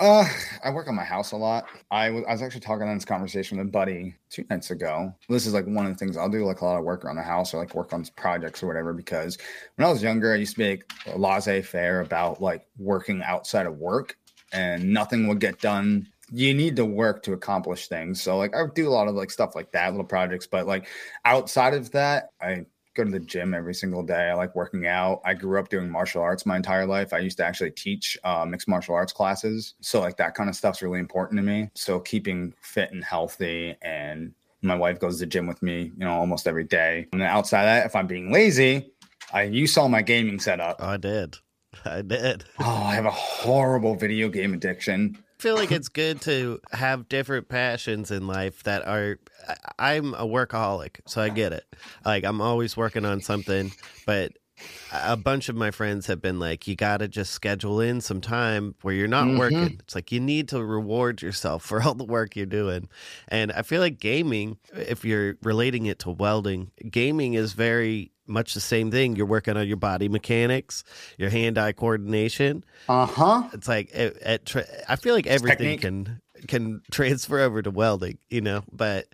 Uh, I work on my house a lot. I was I was actually talking on this conversation with a buddy two nights ago. This is like one of the things I'll do like a lot of work around the house or like work on projects or whatever. Because when I was younger, I used to make a laissez faire about like working outside of work, and nothing would get done you need to work to accomplish things. So like I do a lot of like stuff like that, little projects, but like outside of that, I go to the gym every single day. I like working out. I grew up doing martial arts my entire life. I used to actually teach uh, mixed martial arts classes. So like that kind of stuff's really important to me. So keeping fit and healthy and my wife goes to the gym with me, you know, almost every day. And then outside of that, if I'm being lazy, I you saw my gaming setup. I did. I did. Oh, I have a horrible video game addiction feel like it's good to have different passions in life that are I'm a workaholic, so I get it. Like I'm always working on something, but a bunch of my friends have been like, you got to just schedule in some time where you're not mm-hmm. working. It's like you need to reward yourself for all the work you're doing. And I feel like gaming, if you're relating it to welding, gaming is very much the same thing. You're working on your body mechanics, your hand eye coordination. Uh huh. It's like it, it tra- I feel like everything can can transfer over to welding, you know. But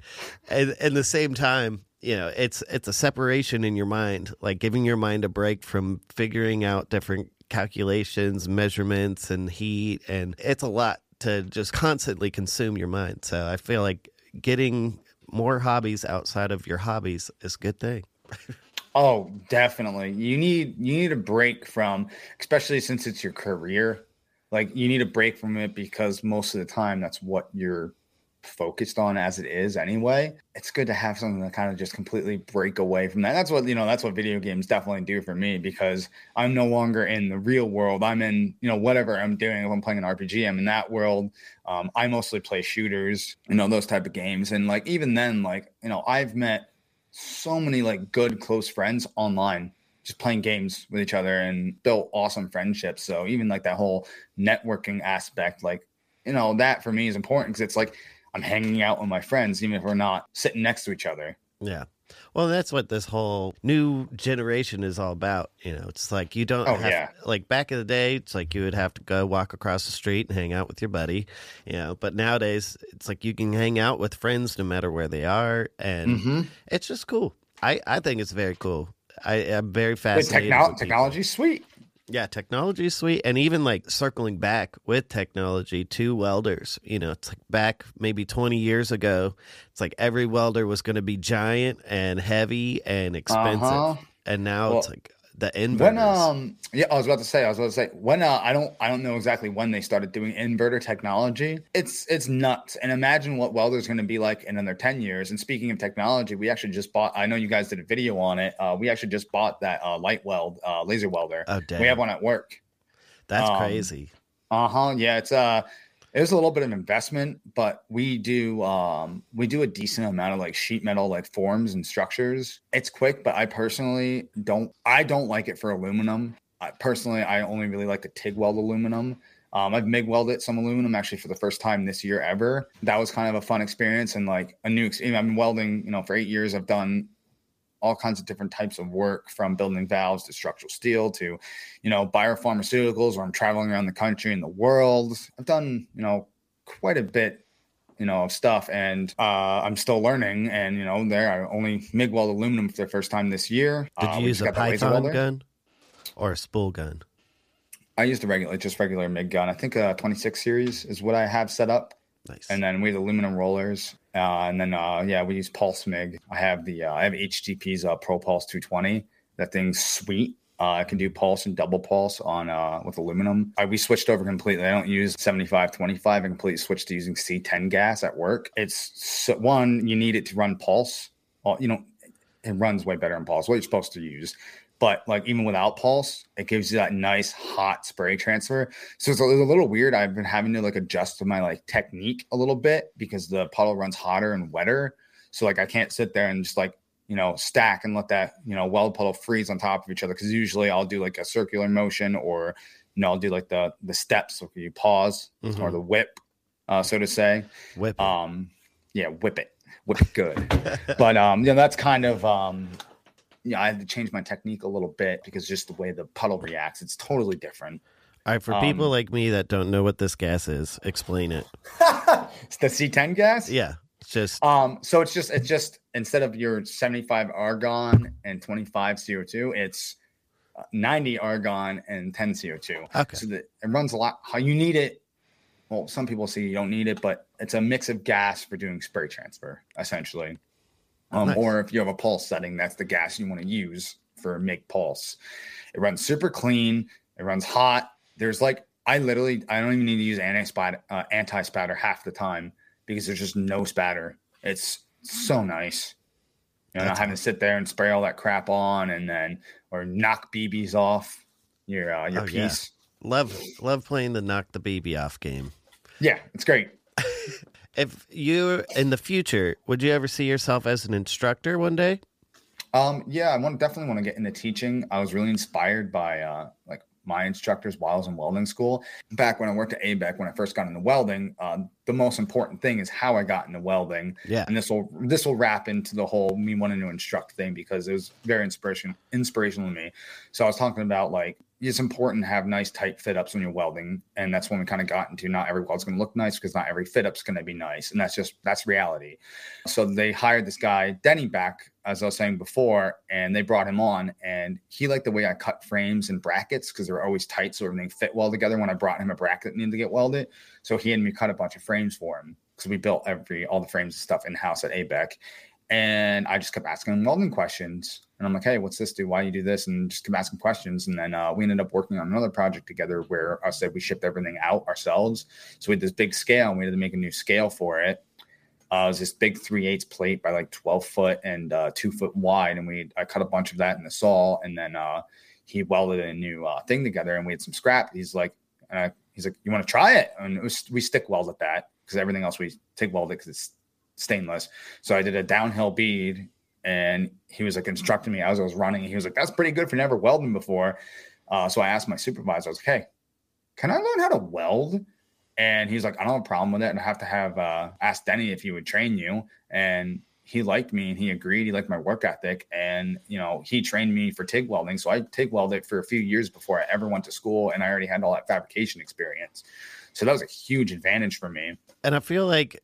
at, at the same time, you know, it's it's a separation in your mind, like giving your mind a break from figuring out different calculations, measurements, and heat, and it's a lot to just constantly consume your mind. So I feel like getting more hobbies outside of your hobbies is a good thing. Oh, definitely. You need you need a break from, especially since it's your career. Like you need a break from it because most of the time that's what you're focused on as it is anyway. It's good to have something to kind of just completely break away from that. That's what you know, that's what video games definitely do for me because I'm no longer in the real world. I'm in, you know, whatever I'm doing. If I'm playing an RPG, I'm in that world. Um, I mostly play shooters, you know, those type of games. And like even then, like, you know, I've met so many like good close friends online just playing games with each other and built awesome friendships. So even like that whole networking aspect like you know that for me is important because it's like i'm hanging out with my friends even if we're not sitting next to each other. Yeah well, that's what this whole new generation is all about. You know, it's like you don't oh, have, yeah. like back in the day, it's like you would have to go walk across the street and hang out with your buddy, you know, but nowadays it's like you can hang out with friends no matter where they are. And mm-hmm. it's just cool. I, I think it's very cool. I am very fascinated. Techno- technology's sweet. Yeah, technology is sweet. And even like circling back with technology to welders, you know, it's like back maybe 20 years ago, it's like every welder was going to be giant and heavy and expensive. Uh-huh. And now well, it's like the inverters. When um yeah, I was about to say, I was about to say when uh, I don't I don't know exactly when they started doing inverter technology. It's it's nuts. And imagine what welders going to be like in another 10 years. And speaking of technology, we actually just bought I know you guys did a video on it. Uh, we actually just bought that uh, LightWELD uh, laser welder. Oh, damn. We have one at work. That's um, crazy. Uh-huh. Yeah, it's uh it's a little bit of investment, but we do um we do a decent amount of like sheet metal like forms and structures. It's quick, but I personally don't I don't like it for aluminum. I, personally, I only really like the TIG weld aluminum. Um, I've MIG welded some aluminum actually for the first time this year ever. That was kind of a fun experience and like a new. I've been welding, you know, for eight years. I've done all kinds of different types of work from building valves to structural steel to, you know, biopharmaceuticals where I'm traveling around the country and the world. I've done, you know, quite a bit, you know, of stuff and uh, I'm still learning. And, you know, there I only MIG weld aluminum for the first time this year. Did uh, you uh, use a Python gun or a spool gun? I used a regular, just regular MIG gun. I think a 26 series is what I have set up. Nice. And then we have aluminum rollers. Uh, and then, uh, yeah, we use Pulse MIG. I have the, uh, I have HTP's uh, Pro Pulse 220. That thing's sweet. Uh, I can do pulse and double pulse on uh, with aluminum. I, we switched over completely. I don't use 75 25. I completely switched to using C10 gas at work. It's so, one, you need it to run pulse. you know, it runs way better in pulse. What you're supposed to use. But like even without pulse, it gives you that nice hot spray transfer. So it's a, it's a little weird. I've been having to like adjust to my like technique a little bit because the puddle runs hotter and wetter. So like I can't sit there and just like you know stack and let that you know weld puddle freeze on top of each other because usually I'll do like a circular motion or you know I'll do like the the steps. So you pause mm-hmm. or the whip uh, so to say. Whip it. Um, yeah, whip it, whip it good. but um, you know, that's kind of um, yeah, I had to change my technique a little bit because just the way the puddle reacts, it's totally different. All right, for people um, like me that don't know what this gas is, explain it. It's the C10 gas. Yeah, it's just Um, so it's just it's just instead of your 75 argon and 25 CO2, it's uh, 90 argon and 10 CO2. Okay. So that it runs a lot. How you need it? Well, some people say you don't need it, but it's a mix of gas for doing spray transfer, essentially. Um, Nice. Or if you have a pulse setting, that's the gas you want to use for MIG pulse. It runs super clean. It runs hot. There's like I literally I don't even need to use anti spatter uh, anti spatter half the time because there's just no spatter. It's so nice. You know, not having to sit there and spray all that crap on and then or knock BBs off your uh, your Oh, yeah. piece. love love playing the knock the baby off game. Yeah. it's great. If you in the future, would you ever see yourself as an instructor one day? Um, yeah, I want definitely want to get into teaching. I was really inspired by uh, like my instructors while I was in welding school. Back when I worked at ABEC, when I first got into welding, uh, the most important thing is how I got into welding. Yeah. and this will this will wrap into the whole me wanting to instruct thing because it was very inspiration inspirational to me. So I was talking about like it's important to have nice tight fit ups when you're welding, and that's when we kind of got into not every weld's going to look nice because not every fit up's going to be nice, and that's just that's reality. So they hired this guy Denny back, as I was saying before, and they brought him on, and he liked the way I cut frames and brackets because they're always tight, so everything fit well together. When I brought him a bracket that needed to get welded, so he had me cut a bunch of frames for him because we built every all the frames and stuff in house at ABEC. And I just kept asking him welding questions. And I'm like, hey, what's this do? Why you do this? And just kept asking questions. And then uh, we ended up working on another project together where I said we shipped everything out ourselves. So we had this big scale and we had to make a new scale for it. Uh, it was this big 3 eighths plate by like 12 foot and uh, two foot wide. And we I cut a bunch of that in the saw. And then uh, he welded a new uh, thing together and we had some scrap. He's like, he's like, you want to try it? And it was, we stick weld at that because everything else we TIG welded because it's stainless. So I did a downhill bead and he was like instructing me as I was running. He was like, that's pretty good for never welding before. Uh, so I asked my supervisor, I was like, hey, can I learn how to weld? And he's like, I don't have a problem with it. And I have to have uh, ask Denny if he would train you. And he liked me and he agreed. He liked my work ethic. And, you know, he trained me for TIG welding. So I TIG welded for a few years before I ever went to school. And I already had all that fabrication experience. So that was a huge advantage for me. And I feel like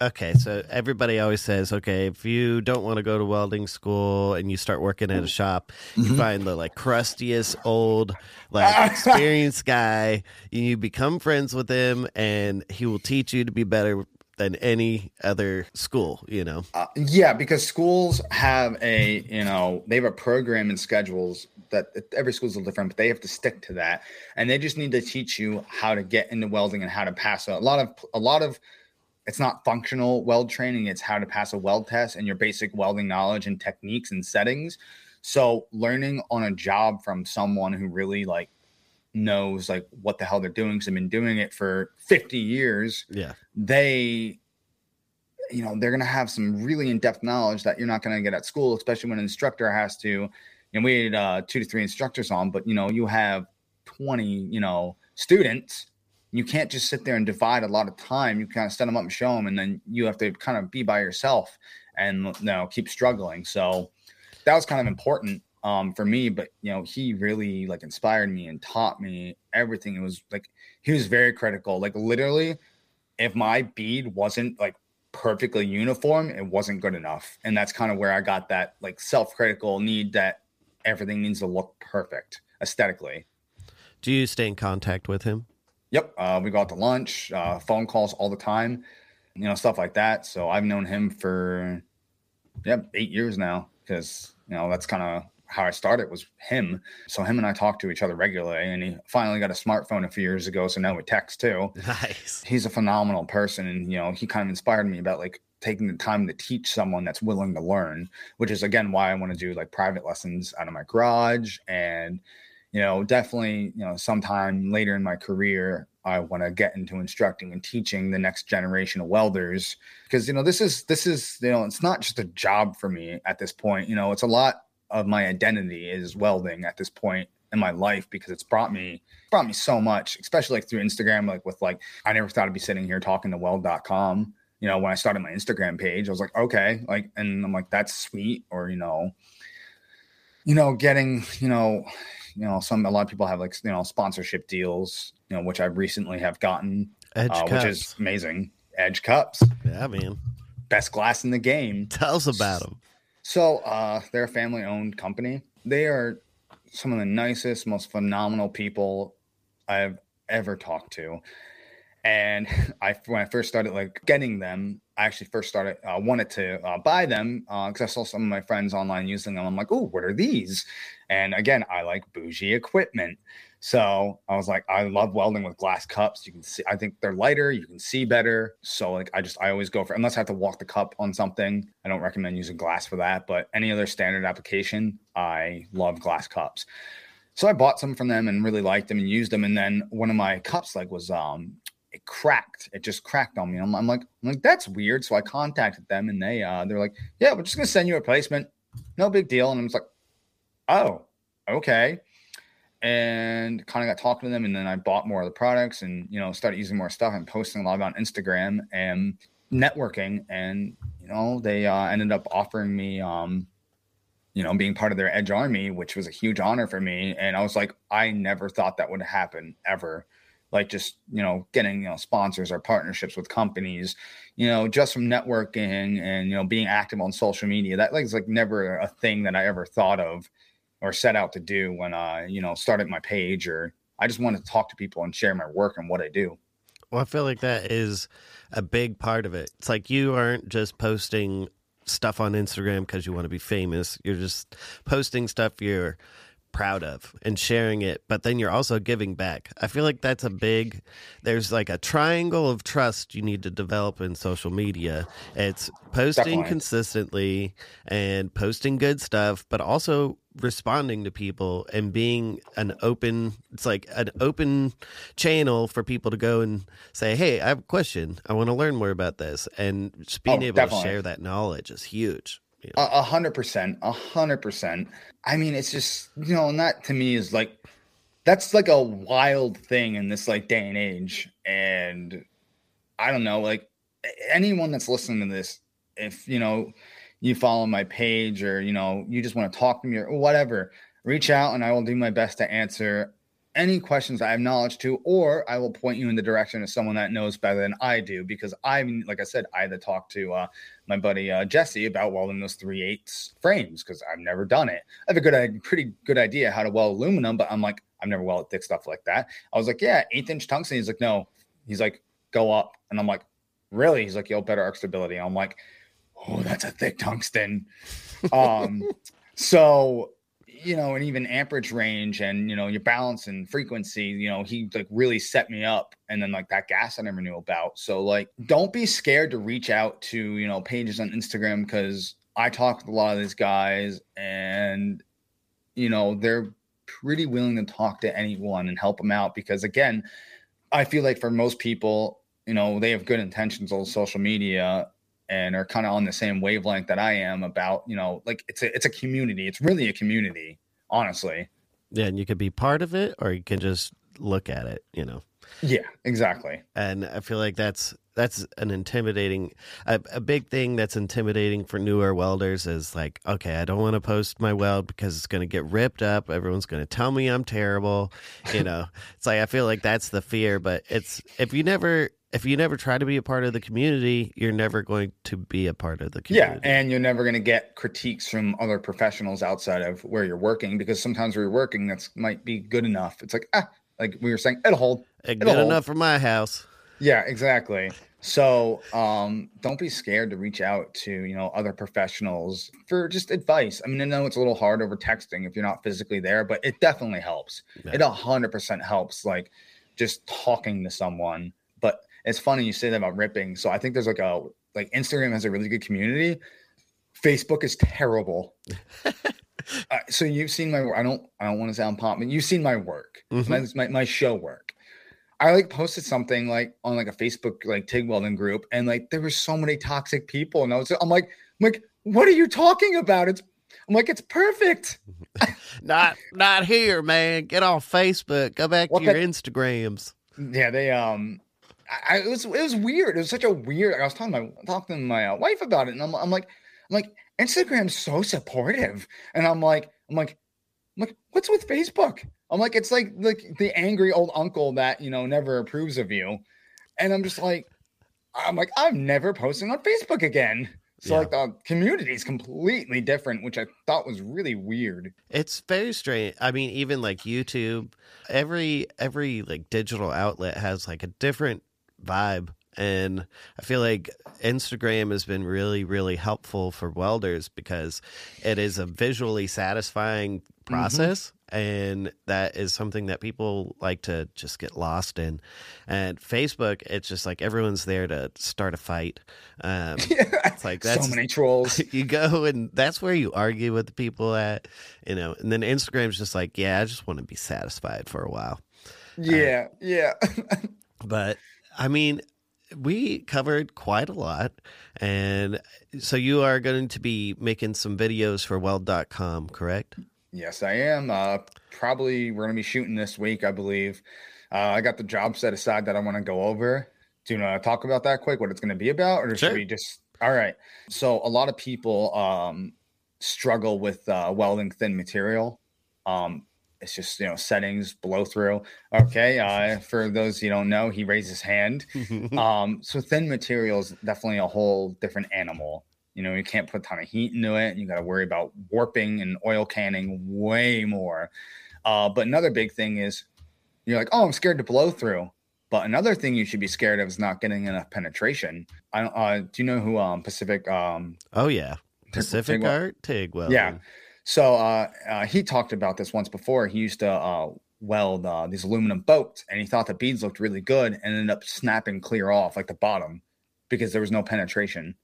okay, so everybody always says, okay, if you don't want to go to welding school and you start working at a shop, you Mm-hmm. find the like crustiest old, like experienced guy, you become friends with him and he will teach you to be better than any other school, you know. Uh, yeah, because schools have a you know they have a program and schedules that every school's a little different, but they have to stick to that, and they just need to teach you how to get into welding and how to pass a, a lot of a lot of. It's not functional weld training; it's how to pass a weld test and your basic welding knowledge and techniques and settings. So, learning on a job from someone who really like knows like what the hell they're doing, because they've been doing it for fifty years Yeah. they you know they're going to have some really in-depth knowledge that you're not going to get at school especially when an instructor has to and we had uh, two to three instructors on but you know you have 20 you know students you can't just sit there and divide a lot of time you kind of set them up and show them and then you have to kind of be by yourself and you know keep struggling so that was kind of important um, for me but you know he really like inspired me and taught me everything it was like he was very critical like literally if my bead wasn't like perfectly uniform, it wasn't good enough. And that's kind of where I got that like self-critical need that everything needs to look perfect aesthetically. Do you stay in contact with him? Yep. Uh, we go out to lunch, uh, phone calls all the time, you know, stuff like that. So I've known him for, yep, eight years now because, you know, that's kind of how I started was him. So him and I talk to each other regularly and he finally got a smartphone a few years ago. So now we text too. Nice. he's a phenomenal person and you know he kind of inspired me about like taking the time to teach someone that's willing to learn which is again why i want to do like private lessons out of my garage and you know definitely you know sometime later in my career i want to get into instructing and teaching the next generation of welders because you know this is this is you know it's not just a job for me at this point you know it's a lot of my identity is welding at this point in my life because it's brought me brought me so much, especially like through Instagram, like with like I never thought I'd be sitting here talking to weld.com. You know, when I started my Instagram page, I was like, okay, like, and I'm like, that's sweet. Or, you know, you know, getting, you know, you know, some a lot of people have like you know sponsorship deals, you know, which I recently have gotten, uh, which is amazing. Edge cups, yeah, man, best glass in the game. Tell us about them. So, uh, they're a family-owned company. They are some of the nicest, most phenomenal people I've ever talked to. And I, when I first started like getting them, I actually first started uh, wanted to uh, buy them because uh, I saw some of my friends online using them. I'm like, oh, what are these? And again, I like bougie equipment, so I was like, I love welding with glass cups. You can see, I think they're lighter, you can see better. So like, I just I always go for unless I have to walk the cup on something. I don't recommend using glass for that, but any other standard application, I love glass cups. So I bought some from them and really liked them and used them. And then one of my cups like was um it cracked. It just cracked on me. I'm, I'm, like, I'm like, that's weird. So I contacted them and they uh they're like, yeah, we're just gonna send you a replacement. No big deal. And I was like, oh, okay. And kind of got talking to them, and then I bought more of the products, and you know, started using more stuff and posting a lot on Instagram and networking. And you know, they uh, ended up offering me um you know, being part of their Edge Army, which was a huge honor for me. And I was like, I never thought that would happen ever like just you know getting you know sponsors or partnerships with companies you know just from networking and you know being active on social media that like is like never a thing that i ever thought of or set out to do when i you know started my page or i just wanted to talk to people and share my work and what i do well i feel like that is a big part of it it's like you aren't just posting stuff on instagram because you want to be famous you're just posting stuff you're proud of and sharing it, but then you're also giving back. I feel like that's a big there's like a triangle of trust you need to develop in social media. It's posting Definitely. consistently and posting good stuff, but also responding to people and being an open it's like an open channel for people to go and say, "Hey, I have a question. I want to learn more about this." And just being oh, able definitely. to share that knowledge is huge. A hundred percent, a hundred percent. I mean, it's just you know, and that to me is like that's like a wild thing in this like day and age. And I don't know, like anyone that's listening to this, if you know you follow my page or you know you just want to talk to me or whatever, reach out and I will do my best to answer any questions I have knowledge to, or I will point you in the direction of someone that knows better than I do. Because I mean, like I said, I had to talk to uh, my buddy uh, Jesse about welding those three eighths frames because I've never done it. I have a good, pretty good idea how to weld aluminum, but I'm like, I've never welded thick stuff like that. I was like, yeah, eighth inch tungsten. He's like, no. He's like, go up, and I'm like, really? He's like, yo, better arc stability. I'm like, oh, that's a thick tungsten. um, so you know, and even amperage range and you know your balance and frequency, you know, he like really set me up. And then like that gas I never knew about. So like, don't be scared to reach out to you know pages on Instagram because I talk with a lot of these guys and you know they're pretty willing to talk to anyone and help them out because again, I feel like for most people, you know, they have good intentions on social media and are kind of on the same wavelength that I am about, you know, like it's a it's a community. It's really a community, honestly. Yeah, and you could be part of it or you can just look at it, you know. Yeah, exactly. And I feel like that's that's an intimidating a, a big thing that's intimidating for newer welders is like okay i don't want to post my weld because it's going to get ripped up everyone's going to tell me i'm terrible you know it's like i feel like that's the fear but it's if you never if you never try to be a part of the community, you're never going to be a part of the community. Yeah, and you're never going to get critiques from other professionals outside of where you're working because sometimes where you're working, that's might be good enough. It's like ah, like we were saying, it'll hold. It'll good hold. enough for my house. Yeah, exactly. So um, don't be scared to reach out to you know other professionals for just advice. I mean, I know it's a little hard over texting if you're not physically there, but it definitely helps. Yeah. It hundred percent helps. Like just talking to someone it's funny you say that about ripping. So I think there's like a like Instagram has a really good community. Facebook is terrible. uh, so you've seen my I don't I don't want to sound pomp, but you've seen my work, mm-hmm. my, my, my show work. I like posted something like on like a Facebook like TIG welding group, and like there were so many toxic people, and I was I'm like I'm like what are you talking about? It's I'm like, it's perfect. not not here, man. Get off Facebook. Go back to your Instagrams. Yeah, they um I, it was it was weird. It was such a weird. I was talking to my talking to my uh, wife about it, and I'm, I'm like, I'm like, Instagram's so supportive, and I'm like, I'm like, I'm like, what's with Facebook? I'm like, it's like like the angry old uncle that you know never approves of you, and I'm just like, I'm like, I'm never posting on Facebook again. So yeah. like the community is completely different, which I thought was really weird. It's very strange. I mean, even like YouTube, every every like digital outlet has like a different vibe. And I feel like Instagram has been really, really helpful for welders because it is a visually satisfying mm-hmm. process. Mm-hmm and that is something that people like to just get lost in. And Facebook, it's just like everyone's there to start a fight. Um, it's like that's so many trolls. You go and that's where you argue with the people at, you know. And then Instagram's just like, yeah, I just want to be satisfied for a while. Yeah, uh, yeah. but I mean, we covered quite a lot. And so you are going to be making some videos for weld.com, correct? Yes, I am. Uh, probably we're going to be shooting this week, I believe. Uh, I got the job set aside that I want to go over. Do you want to talk about that quick? What it's going to be about, or sure. should we just? All right. So a lot of people um, struggle with uh, welding thin material. Um, it's just you know settings blow through. Okay uh, for those you don't know he raised his hand. Um, so thin materials definitely a whole different animal. You know you can't put a ton of heat into it. You got to worry about warping and oil canning way more. Uh, but another big thing is you're like oh i'm scared to blow through. But another thing you should be scared of is not getting enough penetration. I, uh, do you know who um, pacific um, oh yeah. Pacific Arc tig well yeah so uh, uh, he talked about this once before. He used to uh, weld uh, these aluminum boats, and he thought the beads looked really good, and ended up snapping clear off like the bottom because there was no penetration,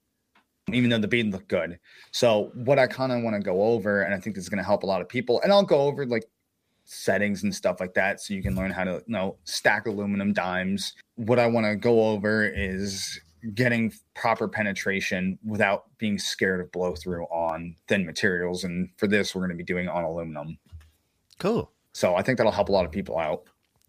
even though the bead looked good. So what I kind of want to go over, and I think this is going to help a lot of people, and I'll go over like settings and stuff like that, so you can learn how to you know stack aluminum dimes. What I want to go over is getting proper penetration without being scared of blow through on thin materials. And for this, we're going to be doing on aluminum. Cool. So I think that'll help a lot of people out.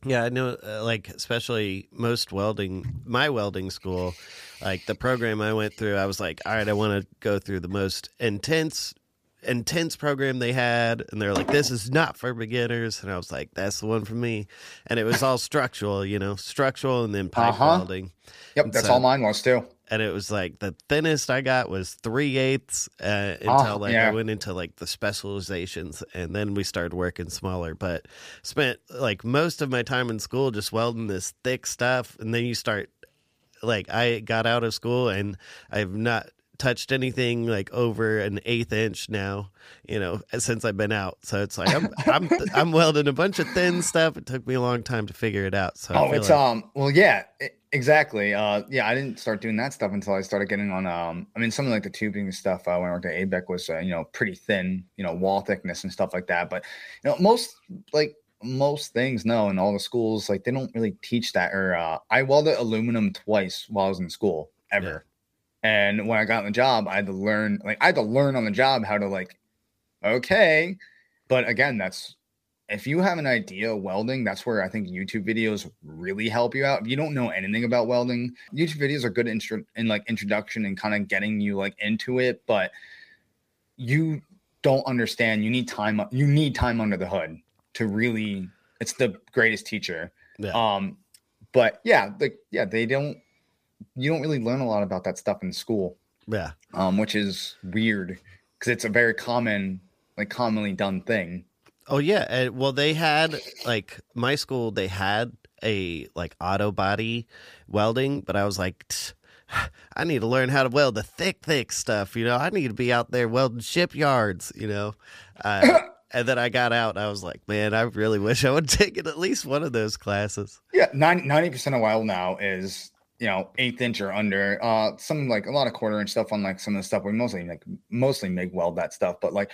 Yeah, I know, uh, like, especially most welding, my welding school, like the program I went through, I was like, all right, I want to go through the most intense intense program they had and they're like this is not for beginners and i was like that's the one for me and it was all structural you know structural and then pipe uh-huh. welding yep and that's so, all mine was too and it was like the thinnest i got was three eighths uh, until oh, like yeah. i went into like the specializations and then we started working smaller but spent like most of my time in school just welding this thick stuff and then you start like I got out of school and I've not touched anything like over an eighth inch now, you know, since I've been out. So it's like I'm I'm I'm welding a bunch of thin stuff. It took me a long time to figure it out. So oh, it's like... um well yeah exactly uh yeah I didn't start doing that stuff until I started getting on um I mean something like the tubing stuff uh, when I worked at ABEC was uh, you know pretty thin you know wall thickness and stuff like that. But you know most like most things no in all the schools like they don't really teach that or uh, I welded aluminum twice while I was in school ever. And when I got the job, I had to learn, like, I had to learn on the job how to, like, okay. But again, that's if you have an idea of welding, that's where I think YouTube videos really help you out. If you don't know anything about welding, YouTube videos are good intro- in like introduction and kind of getting you like into it, but you don't understand. You need time. You need time under the hood to really. It's the greatest teacher. Yeah. Um, but yeah, like yeah, they don't you don't really learn a lot about that stuff in school. Yeah. Um, which is weird because it's a very common, like commonly done thing. Oh yeah, and, well they had like my school they had a like auto body welding, but I was like. I need to learn how to weld the thick, thick stuff. You know, I need to be out there welding shipyards. You know, uh, and then I got out. and I was like, man, I really wish I would take at least one of those classes. Yeah, 90 percent of weld now is you know, eighth inch or under. Uh, some like a lot of quarter inch stuff on like some of the stuff we mostly like mostly make weld that stuff, but like,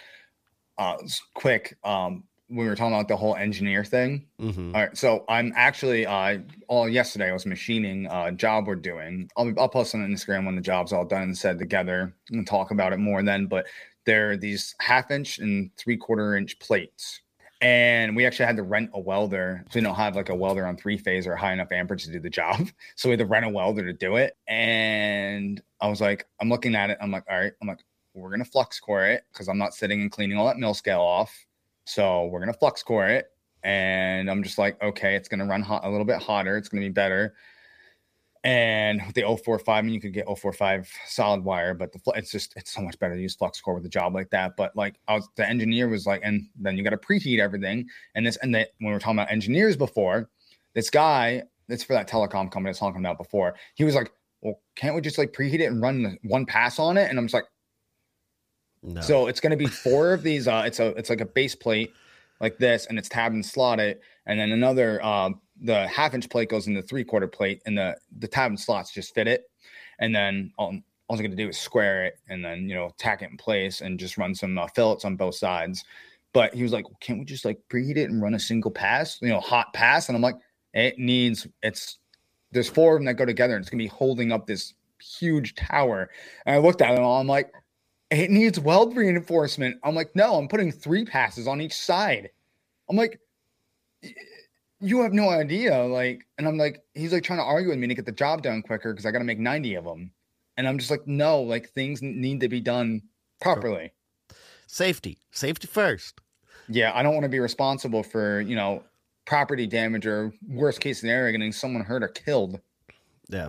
uh, quick. Um, we were talking about the whole engineer thing. Mm-hmm. All right, so I'm actually uh, all yesterday I was machining a job we're doing. I'll I'll post on Instagram when the job's all done and said together and talk about it more then. But They're these half inch and three quarter inch plates. And we actually had to rent a welder. So we don't have like a welder on three phase or high enough amperage to do the job. So we had to rent a welder to do it. And I was like, I'm looking at it. I'm like, all right. I'm like, we're to flux core it because I'm not sitting and cleaning all that mill scale off. So we're to flux core it. And I'm just like, okay, it's to run hot, a little bit hotter. It's to be better. And with the 045, I mean, you could get 045 solid wire, but the it's just it's so much better to use flux core with a job like that. But like, I was the engineer was like, and then you got to preheat everything. And this, and that when we were talking about engineers before, this guy that's for that telecom company I was talking about before, he was like, well, can't we just like preheat it and run one pass on it? And I'm just like, no. So it's going to be four of these. Uh, it's a it's like a base plate like this, and it's tabbed and slotted, and then another um, the half inch plate goes in the three quarter plate, and the the tab and slots just fit it. And then all, I'm going to do is square it, and then you know tack it in place, and just run some uh, fillets on both sides. But he was like, well, "Can't we just like preheat it and run a single pass, you know, hot pass?" And I'm like, "It needs it's there's four of them that go together, and it's going to be holding up this huge tower." And I looked at it, and I'm like, "It needs weld reinforcement." I'm like, "No, I'm putting three passes on each side." I'm like you have no idea. Like, and I'm like, he's like trying to argue with me to get the job done quicker because I got to make 90 of them. And I'm just like, no, like things need to be done properly. Safety, safety first. Yeah, I don't want to be responsible for, you know, property damage or worst case scenario, getting someone hurt or killed. Yeah.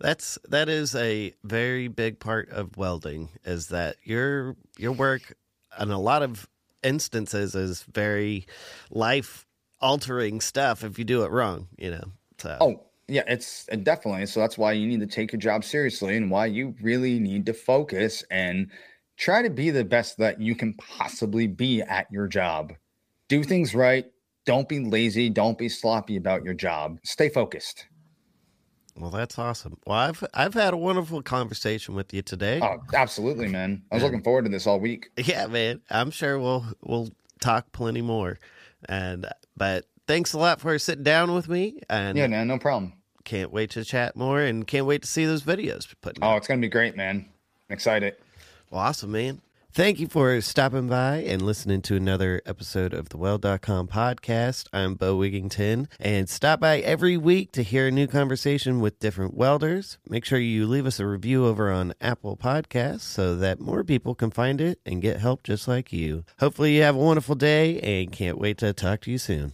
That's that is a very big part of welding is that your your work in a lot of instances is very life altering stuff if you do it wrong, you know. So. Oh, yeah, it's definitely. So that's why you need to take your job seriously and why you really need to focus and try to be the best that you can possibly be at your job. Do things right. Don't be lazy. Don't be sloppy about your job. Stay focused. Well, that's awesome. Well, I've I've had a wonderful conversation with you today. Oh, absolutely, man. I was looking forward to this all week. Yeah, man. I'm sure we'll we'll talk plenty more. And but thanks a lot for sitting down with me. And yeah, man, no problem. Can't wait to chat more and can't wait to see those videos. Putting oh, out. it's gonna be great, man. I'm excited. Well, awesome, man. Thank you for stopping by and listening to another episode of the Weld.com podcast. I'm Bo Wigington and stop by every week to hear a new conversation with different welders. Make sure you leave us a review over on Apple Podcasts so that more people can find it and get help just like you. Hopefully, you have a wonderful day and can't wait to talk to you soon.